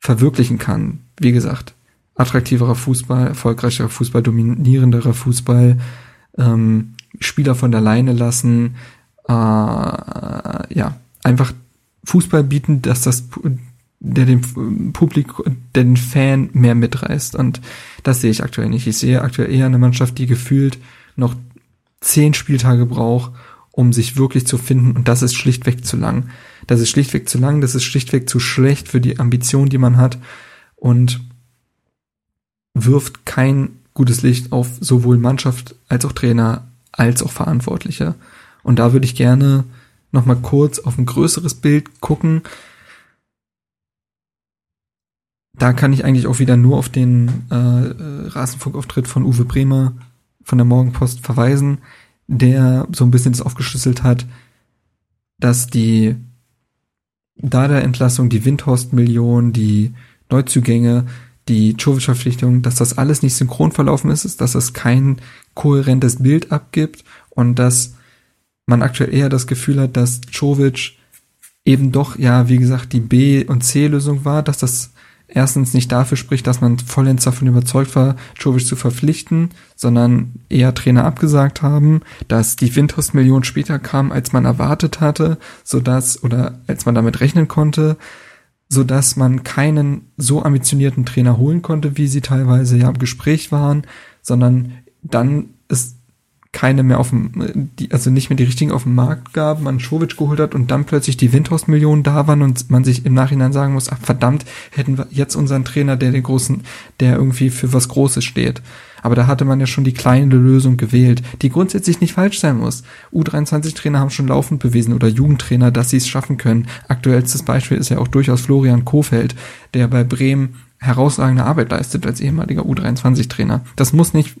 verwirklichen kann. Wie gesagt, attraktiverer Fußball, erfolgreicherer Fußball, dominierenderer Fußball, ähm, Spieler von der Leine lassen, äh, ja, einfach Fußball bieten, dass das der den Publikum, der den Fan mehr mitreißt. Und das sehe ich aktuell nicht. Ich sehe aktuell eher eine Mannschaft, die gefühlt noch zehn Spieltage braucht, um sich wirklich zu finden. Und das ist schlichtweg zu lang. Das ist schlichtweg zu lang, das ist schlichtweg zu schlecht für die Ambition, die man hat und wirft kein gutes Licht auf sowohl Mannschaft als auch Trainer als auch Verantwortliche. Und da würde ich gerne noch mal kurz auf ein größeres Bild gucken. Da kann ich eigentlich auch wieder nur auf den äh, Rasenfunkauftritt von Uwe Bremer von der Morgenpost verweisen, der so ein bisschen das aufgeschlüsselt hat, dass die Dada-Entlassung, die Windhorst-Million, die Neuzugänge, die Czovic-Verpflichtung, dass das alles nicht synchron verlaufen ist, dass es kein kohärentes Bild abgibt und dass man aktuell eher das Gefühl hat, dass Czovic eben doch, ja, wie gesagt, die B- und C-Lösung war, dass das erstens nicht dafür spricht, dass man vollends davon überzeugt war, Jovic zu verpflichten, sondern eher Trainer abgesagt haben, dass die Windhorst-Million später kam, als man erwartet hatte, so dass oder als man damit rechnen konnte, so dass man keinen so ambitionierten Trainer holen konnte, wie sie teilweise ja im Gespräch waren, sondern dann ist keine mehr auf dem, die, also nicht mehr die richtigen auf dem Markt gab, man Schovic geholt hat und dann plötzlich die Windhorst-Millionen da waren und man sich im Nachhinein sagen muss, ach verdammt, hätten wir jetzt unseren Trainer, der den großen, der irgendwie für was Großes steht. Aber da hatte man ja schon die kleine Lösung gewählt, die grundsätzlich nicht falsch sein muss. U23-Trainer haben schon laufend bewiesen oder Jugendtrainer, dass sie es schaffen können. Aktuellstes Beispiel ist ja auch durchaus Florian Kofeld, der bei Bremen herausragende Arbeit leistet als ehemaliger U23-Trainer. Das muss nicht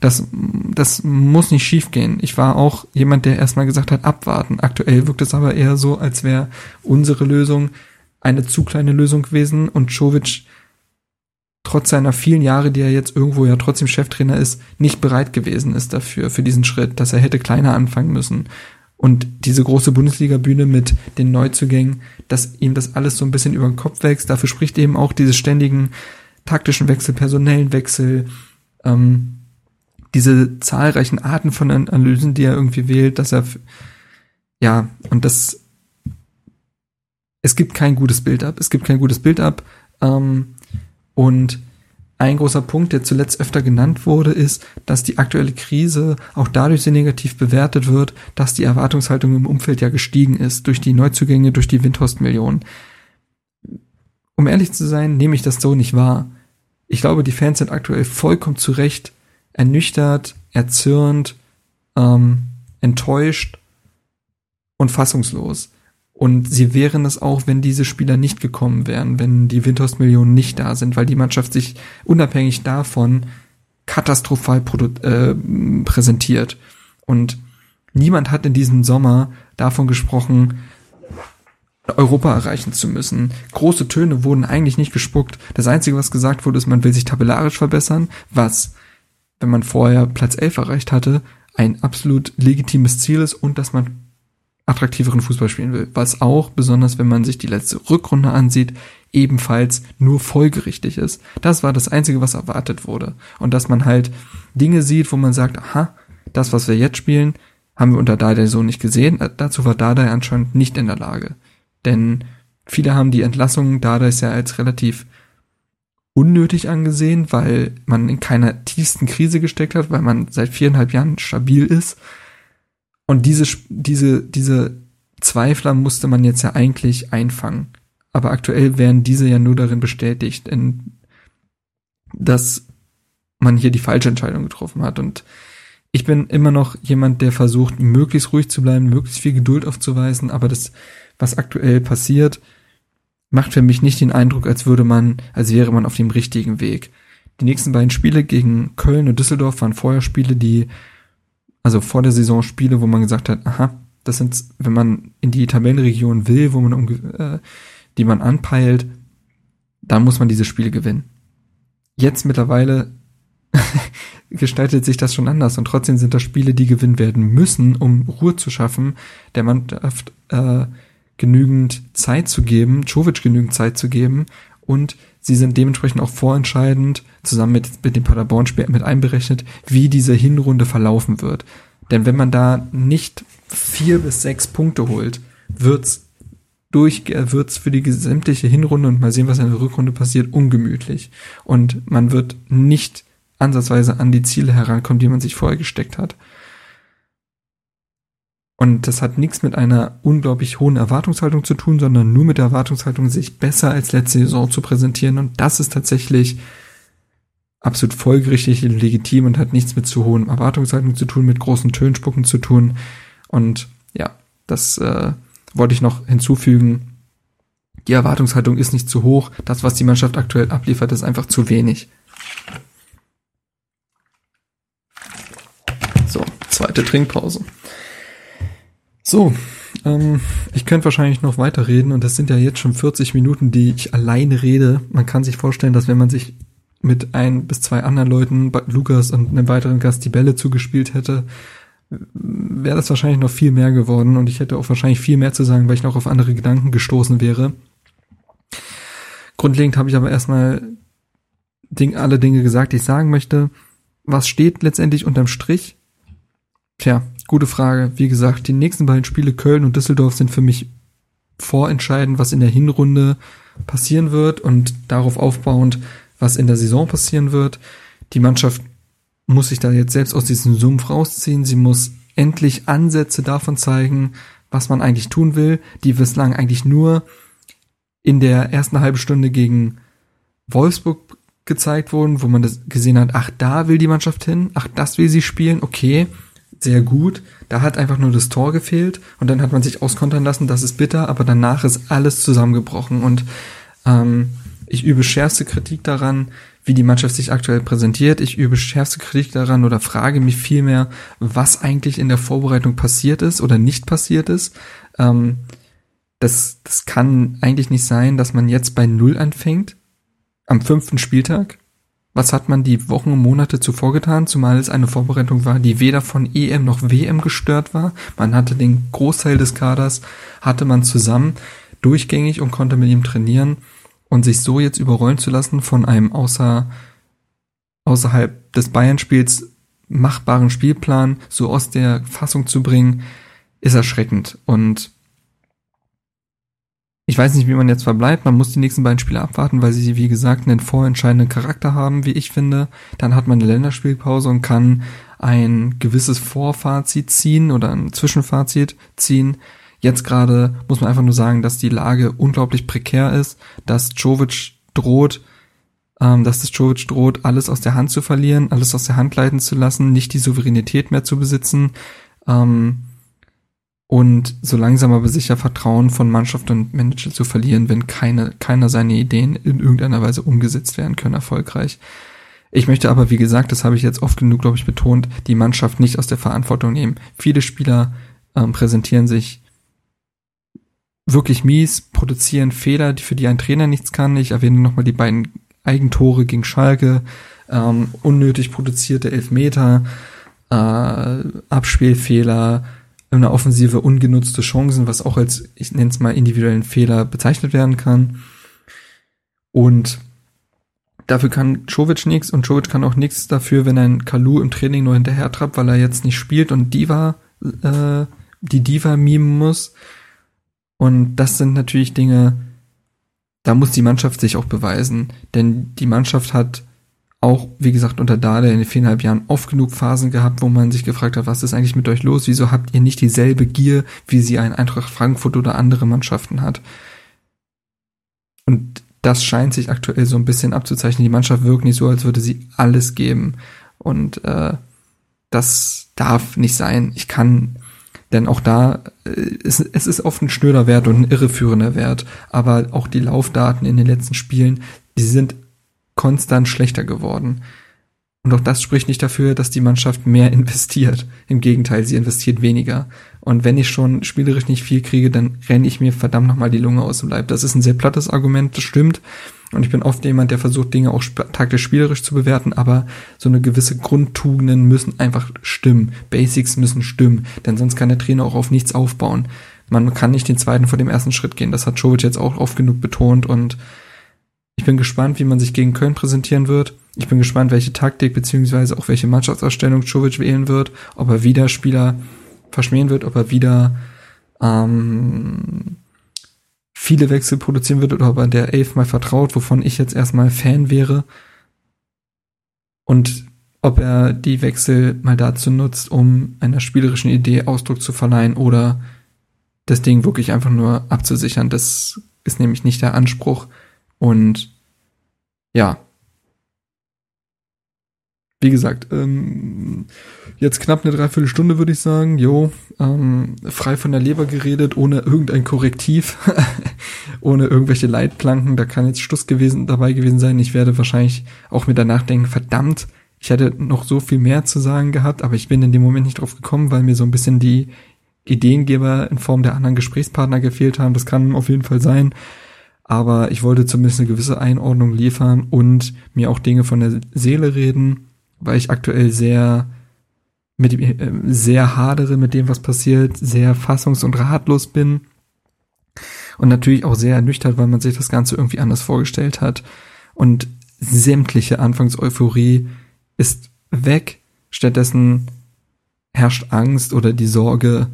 das, das muss nicht schiefgehen. Ich war auch jemand, der erstmal gesagt hat, abwarten. Aktuell wirkt es aber eher so, als wäre unsere Lösung eine zu kleine Lösung gewesen und Jovic trotz seiner vielen Jahre, die er jetzt irgendwo ja trotzdem Cheftrainer ist, nicht bereit gewesen ist dafür, für diesen Schritt, dass er hätte kleiner anfangen müssen. Und diese große Bundesliga-Bühne mit den Neuzugängen, dass ihm das alles so ein bisschen über den Kopf wächst, dafür spricht eben auch diese ständigen taktischen Wechsel, personellen Wechsel, ähm, diese zahlreichen Arten von Analysen, die er irgendwie wählt, dass er ja, und das es gibt kein gutes Bild ab. Es gibt kein gutes Bild ab. Ähm, und ein großer Punkt, der zuletzt öfter genannt wurde, ist, dass die aktuelle Krise auch dadurch sehr negativ bewertet wird, dass die Erwartungshaltung im Umfeld ja gestiegen ist durch die Neuzugänge, durch die Windhorst-Millionen. Um ehrlich zu sein, nehme ich das so nicht wahr. Ich glaube, die Fans sind aktuell vollkommen zu Recht ernüchtert, erzürnt, ähm, enttäuscht und fassungslos. Und sie wären es auch, wenn diese Spieler nicht gekommen wären, wenn die Windhorst-Millionen nicht da sind, weil die Mannschaft sich unabhängig davon katastrophal äh, präsentiert. Und niemand hat in diesem Sommer davon gesprochen, Europa erreichen zu müssen. Große Töne wurden eigentlich nicht gespuckt. Das Einzige, was gesagt wurde, ist, man will sich tabellarisch verbessern, was wenn man vorher Platz 11 erreicht hatte, ein absolut legitimes Ziel ist und dass man attraktiveren Fußball spielen will. Was auch, besonders wenn man sich die letzte Rückrunde ansieht, ebenfalls nur folgerichtig ist. Das war das Einzige, was erwartet wurde. Und dass man halt Dinge sieht, wo man sagt, aha, das, was wir jetzt spielen, haben wir unter Dada so nicht gesehen. Dazu war Dada anscheinend nicht in der Lage. Denn viele haben die Entlassung ist ja als relativ unnötig angesehen, weil man in keiner tiefsten Krise gesteckt hat, weil man seit viereinhalb Jahren stabil ist. Und diese, diese, diese Zweifler musste man jetzt ja eigentlich einfangen. Aber aktuell werden diese ja nur darin bestätigt, in, dass man hier die falsche Entscheidung getroffen hat. Und ich bin immer noch jemand, der versucht, möglichst ruhig zu bleiben, möglichst viel Geduld aufzuweisen, aber das, was aktuell passiert, macht für mich nicht den Eindruck, als würde man, als wäre man auf dem richtigen Weg. Die nächsten beiden Spiele gegen Köln und Düsseldorf waren vorher Spiele, die, also vor der Saison Spiele, wo man gesagt hat, aha, das sind, wenn man in die Tabellenregion will, wo man um, äh, die man anpeilt, dann muss man diese Spiele gewinnen. Jetzt mittlerweile gestaltet sich das schon anders und trotzdem sind das Spiele, die gewinnen werden müssen, um Ruhe zu schaffen, der Mannschaft äh, genügend Zeit zu geben, Jovic genügend Zeit zu geben und sie sind dementsprechend auch vorentscheidend, zusammen mit, mit dem Paderborn-Spiel mit einberechnet, wie diese Hinrunde verlaufen wird. Denn wenn man da nicht vier bis sechs Punkte holt, wird's durch, äh, wird's für die gesamtliche Hinrunde und mal sehen, was in der Rückrunde passiert, ungemütlich. Und man wird nicht ansatzweise an die Ziele herankommen, die man sich vorher gesteckt hat. Und das hat nichts mit einer unglaublich hohen Erwartungshaltung zu tun, sondern nur mit der Erwartungshaltung, sich besser als letzte Saison zu präsentieren. Und das ist tatsächlich absolut folgerichtig und legitim und hat nichts mit zu hohen Erwartungshaltung zu tun, mit großen Tönspucken zu tun. Und ja, das äh, wollte ich noch hinzufügen. Die Erwartungshaltung ist nicht zu hoch. Das, was die Mannschaft aktuell abliefert, ist einfach zu wenig. So, zweite Trinkpause. So, ähm, ich könnte wahrscheinlich noch weiterreden und das sind ja jetzt schon 40 Minuten, die ich alleine rede. Man kann sich vorstellen, dass wenn man sich mit ein bis zwei anderen Leuten, Lukas und einem weiteren Gast die Bälle zugespielt hätte, wäre das wahrscheinlich noch viel mehr geworden und ich hätte auch wahrscheinlich viel mehr zu sagen, weil ich noch auf andere Gedanken gestoßen wäre. Grundlegend habe ich aber erstmal Ding, alle Dinge gesagt, die ich sagen möchte. Was steht letztendlich unterm Strich? Tja, Gute Frage. Wie gesagt, die nächsten beiden Spiele Köln und Düsseldorf sind für mich vorentscheidend, was in der Hinrunde passieren wird und darauf aufbauend, was in der Saison passieren wird. Die Mannschaft muss sich da jetzt selbst aus diesem Sumpf rausziehen. Sie muss endlich Ansätze davon zeigen, was man eigentlich tun will, die bislang eigentlich nur in der ersten halben Stunde gegen Wolfsburg gezeigt wurden, wo man das gesehen hat, ach, da will die Mannschaft hin, ach, das will sie spielen, okay, sehr gut. Da hat einfach nur das Tor gefehlt und dann hat man sich auskontern lassen. Das ist bitter, aber danach ist alles zusammengebrochen und ähm, ich übe schärfste Kritik daran, wie die Mannschaft sich aktuell präsentiert. Ich übe schärfste Kritik daran oder frage mich vielmehr, was eigentlich in der Vorbereitung passiert ist oder nicht passiert ist. Ähm, das, das kann eigentlich nicht sein, dass man jetzt bei Null anfängt am fünften Spieltag was hat man die Wochen und Monate zuvor getan, zumal es eine Vorbereitung war, die weder von EM noch WM gestört war. Man hatte den Großteil des Kaders, hatte man zusammen durchgängig und konnte mit ihm trainieren. Und sich so jetzt überrollen zu lassen von einem außer, außerhalb des Bayern-Spiels machbaren Spielplan so aus der Fassung zu bringen, ist erschreckend. Und ich weiß nicht, wie man jetzt verbleibt. Man muss die nächsten beiden Spiele abwarten, weil sie, wie gesagt, einen vorentscheidenden Charakter haben, wie ich finde. Dann hat man eine Länderspielpause und kann ein gewisses Vorfazit ziehen oder ein Zwischenfazit ziehen. Jetzt gerade muss man einfach nur sagen, dass die Lage unglaublich prekär ist, dass Jovic droht, ähm, dass das Jovic droht, alles aus der Hand zu verlieren, alles aus der Hand leiten zu lassen, nicht die Souveränität mehr zu besitzen. Ähm, und so langsam aber sicher Vertrauen von Mannschaft und Manager zu verlieren, wenn keine, keiner seiner Ideen in irgendeiner Weise umgesetzt werden können, erfolgreich. Ich möchte aber, wie gesagt, das habe ich jetzt oft genug, glaube ich, betont, die Mannschaft nicht aus der Verantwortung nehmen. Viele Spieler ähm, präsentieren sich wirklich mies, produzieren Fehler, für die ein Trainer nichts kann. Ich erwähne nochmal die beiden Eigentore gegen Schalke, ähm, unnötig produzierte Elfmeter, äh, Abspielfehler, in der Offensive ungenutzte Chancen, was auch als, ich nenne es mal, individuellen Fehler bezeichnet werden kann. Und dafür kann Jovic nichts und Jovic kann auch nichts dafür, wenn ein Kalu im Training nur hinterher trappt, weil er jetzt nicht spielt und Diva, äh, die Diva mimen muss. Und das sind natürlich Dinge, da muss die Mannschaft sich auch beweisen, denn die Mannschaft hat auch, wie gesagt, unter Dade in den viereinhalb Jahren oft genug Phasen gehabt, wo man sich gefragt hat, was ist eigentlich mit euch los? Wieso habt ihr nicht dieselbe Gier, wie sie ein Eintracht Frankfurt oder andere Mannschaften hat? Und das scheint sich aktuell so ein bisschen abzuzeichnen. Die Mannschaft wirkt nicht so, als würde sie alles geben. Und äh, das darf nicht sein. Ich kann, denn auch da, äh, es, es ist oft ein schnöder Wert und ein irreführender Wert, aber auch die Laufdaten in den letzten Spielen, die sind konstant schlechter geworden. Und auch das spricht nicht dafür, dass die Mannschaft mehr investiert. Im Gegenteil, sie investiert weniger. Und wenn ich schon spielerisch nicht viel kriege, dann renne ich mir verdammt nochmal die Lunge aus dem Leib. Das ist ein sehr plattes Argument, das stimmt. Und ich bin oft jemand, der versucht, Dinge auch taktisch spielerisch zu bewerten, aber so eine gewisse Grundtugenden müssen einfach stimmen. Basics müssen stimmen, denn sonst kann der Trainer auch auf nichts aufbauen. Man kann nicht den zweiten vor dem ersten Schritt gehen. Das hat Jovic jetzt auch oft genug betont und ich bin gespannt, wie man sich gegen Köln präsentieren wird. Ich bin gespannt, welche Taktik beziehungsweise auch welche Mannschaftsausstellung Czovic wählen wird, ob er wieder Spieler verschmähen wird, ob er wieder ähm, viele Wechsel produzieren wird oder ob er der Elf mal vertraut, wovon ich jetzt erstmal Fan wäre. Und ob er die Wechsel mal dazu nutzt, um einer spielerischen Idee Ausdruck zu verleihen oder das Ding wirklich einfach nur abzusichern. Das ist nämlich nicht der Anspruch. Und ja, wie gesagt, ähm, jetzt knapp eine Dreiviertelstunde würde ich sagen. Jo, ähm, frei von der Leber geredet, ohne irgendein Korrektiv, ohne irgendwelche Leitplanken. Da kann jetzt Schluss gewesen, dabei gewesen sein. Ich werde wahrscheinlich auch mit danach denken, verdammt, ich hätte noch so viel mehr zu sagen gehabt, aber ich bin in dem Moment nicht drauf gekommen, weil mir so ein bisschen die Ideengeber in Form der anderen Gesprächspartner gefehlt haben. Das kann auf jeden Fall sein. Aber ich wollte zumindest eine gewisse Einordnung liefern und mir auch Dinge von der Seele reden weil ich aktuell sehr mit äh, sehr hadere mit dem, was passiert, sehr fassungs- und ratlos bin und natürlich auch sehr ernüchtert, weil man sich das Ganze irgendwie anders vorgestellt hat und sämtliche Anfangseuphorie ist weg. Stattdessen herrscht Angst oder die Sorge,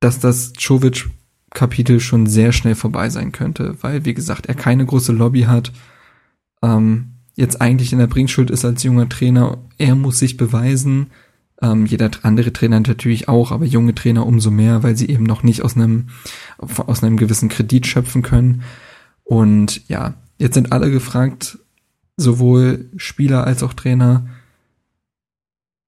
dass das Chovic Kapitel schon sehr schnell vorbei sein könnte, weil, wie gesagt, er keine große Lobby hat. Ähm, jetzt eigentlich in der Bringschuld ist als junger Trainer. Er muss sich beweisen. Ähm, jeder andere Trainer natürlich auch, aber junge Trainer umso mehr, weil sie eben noch nicht aus einem, aus einem gewissen Kredit schöpfen können. Und ja, jetzt sind alle gefragt, sowohl Spieler als auch Trainer,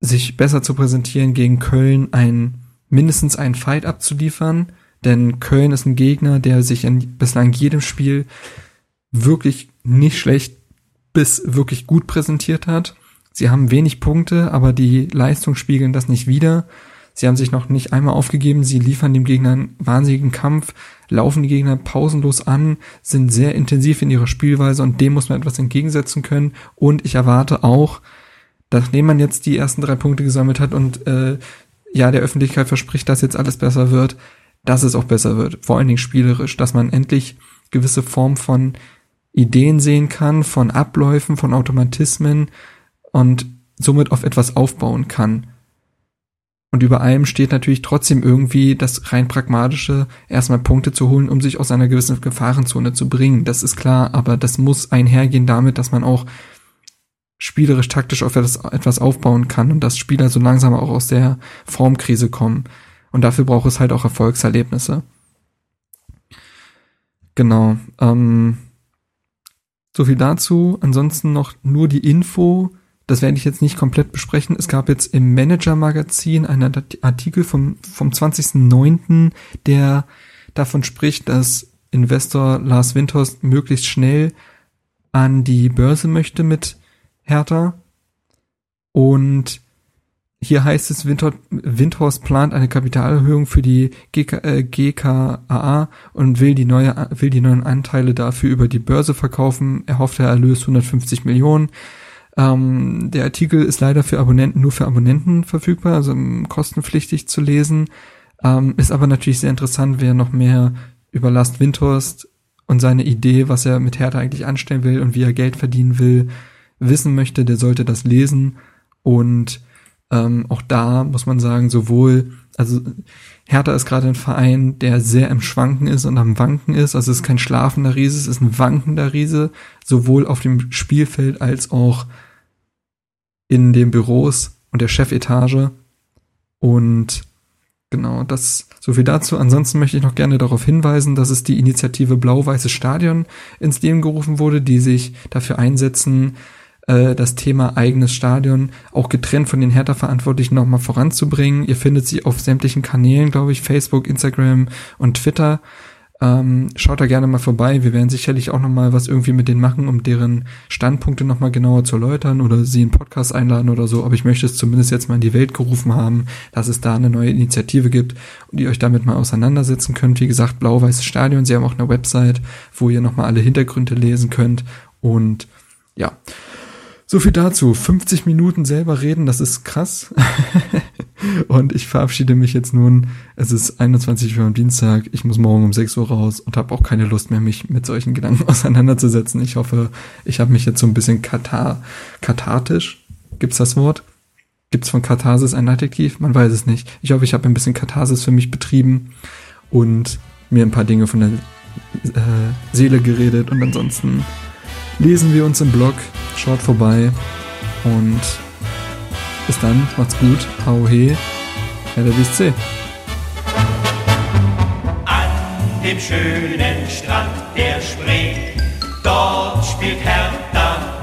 sich besser zu präsentieren gegen Köln, ein, mindestens einen Fight abzuliefern, denn Köln ist ein Gegner, der sich in bislang jedem Spiel wirklich nicht schlecht bis wirklich gut präsentiert hat. Sie haben wenig Punkte, aber die Leistung spiegeln das nicht wider. Sie haben sich noch nicht einmal aufgegeben. Sie liefern dem Gegner einen wahnsinnigen Kampf, laufen die Gegner pausenlos an, sind sehr intensiv in ihrer Spielweise und dem muss man etwas entgegensetzen können. Und ich erwarte auch, nachdem man jetzt die ersten drei Punkte gesammelt hat und äh, ja, der Öffentlichkeit verspricht, dass jetzt alles besser wird, dass es auch besser wird. Vor allen Dingen spielerisch, dass man endlich gewisse Form von Ideen sehen kann, von Abläufen, von Automatismen und somit auf etwas aufbauen kann. Und über allem steht natürlich trotzdem irgendwie das rein pragmatische, erstmal Punkte zu holen, um sich aus einer gewissen Gefahrenzone zu bringen. Das ist klar, aber das muss einhergehen damit, dass man auch spielerisch taktisch auf etwas, aufbauen kann und dass Spieler so langsam auch aus der Formkrise kommen. Und dafür braucht es halt auch Erfolgserlebnisse. Genau. Ähm, so viel dazu. Ansonsten noch nur die Info. Das werde ich jetzt nicht komplett besprechen. Es gab jetzt im Manager-Magazin einen Artikel vom, vom 20.09., der davon spricht, dass Investor Lars Windhorst möglichst schnell an die Börse möchte mit Hertha. Und hier heißt es, Windhorst plant eine Kapitalerhöhung für die GK, äh, GKAA und will die, neue, will die neuen Anteile dafür über die Börse verkaufen. Er hofft, der Erlös 150 Millionen. Ähm, der Artikel ist leider für Abonnenten nur für Abonnenten verfügbar, also kostenpflichtig zu lesen. Ähm, ist aber natürlich sehr interessant, wer noch mehr über Last Windhorst und seine Idee, was er mit Hertha eigentlich anstellen will und wie er Geld verdienen will, wissen möchte, der sollte das lesen und ähm, auch da muss man sagen, sowohl, also Hertha ist gerade ein Verein, der sehr im Schwanken ist und am Wanken ist. Also es ist kein schlafender Riese, es ist ein wankender Riese, sowohl auf dem Spielfeld als auch in den Büros und der Chefetage. Und Genau, das so viel dazu. Ansonsten möchte ich noch gerne darauf hinweisen, dass es die Initiative Blau-Weißes Stadion ins Leben gerufen wurde, die sich dafür einsetzen, äh, das Thema eigenes Stadion auch getrennt von den Hertha-Verantwortlichen nochmal voranzubringen. Ihr findet sie auf sämtlichen Kanälen, glaube ich, Facebook, Instagram und Twitter. Ähm, schaut da gerne mal vorbei. Wir werden sicherlich auch nochmal was irgendwie mit denen machen, um deren Standpunkte nochmal genauer zu erläutern oder sie in Podcast einladen oder so. Aber ich möchte es zumindest jetzt mal in die Welt gerufen haben, dass es da eine neue Initiative gibt und ihr euch damit mal auseinandersetzen könnt. Wie gesagt, Blau-Weißes Stadion. Sie haben auch eine Website, wo ihr nochmal alle Hintergründe lesen könnt. Und ja, so viel dazu. 50 Minuten selber reden, das ist krass. und ich verabschiede mich jetzt nun. Es ist 21 Uhr am Dienstag. Ich muss morgen um 6 Uhr raus und habe auch keine Lust mehr, mich mit solchen Gedanken auseinanderzusetzen. Ich hoffe, ich habe mich jetzt so ein bisschen katar kathartisch. Gibt's das Wort? Gibt's von Katharsis ein Adjektiv? Man weiß es nicht. Ich hoffe, ich habe ein bisschen Katharsis für mich betrieben und mir ein paar Dinge von der äh, Seele geredet und ansonsten lesen wir uns im Blog. Schaut vorbei und bis dann, macht's gut, hau he, Herr der BSC. An dem schönen Strand der Spree, dort spielt Hertha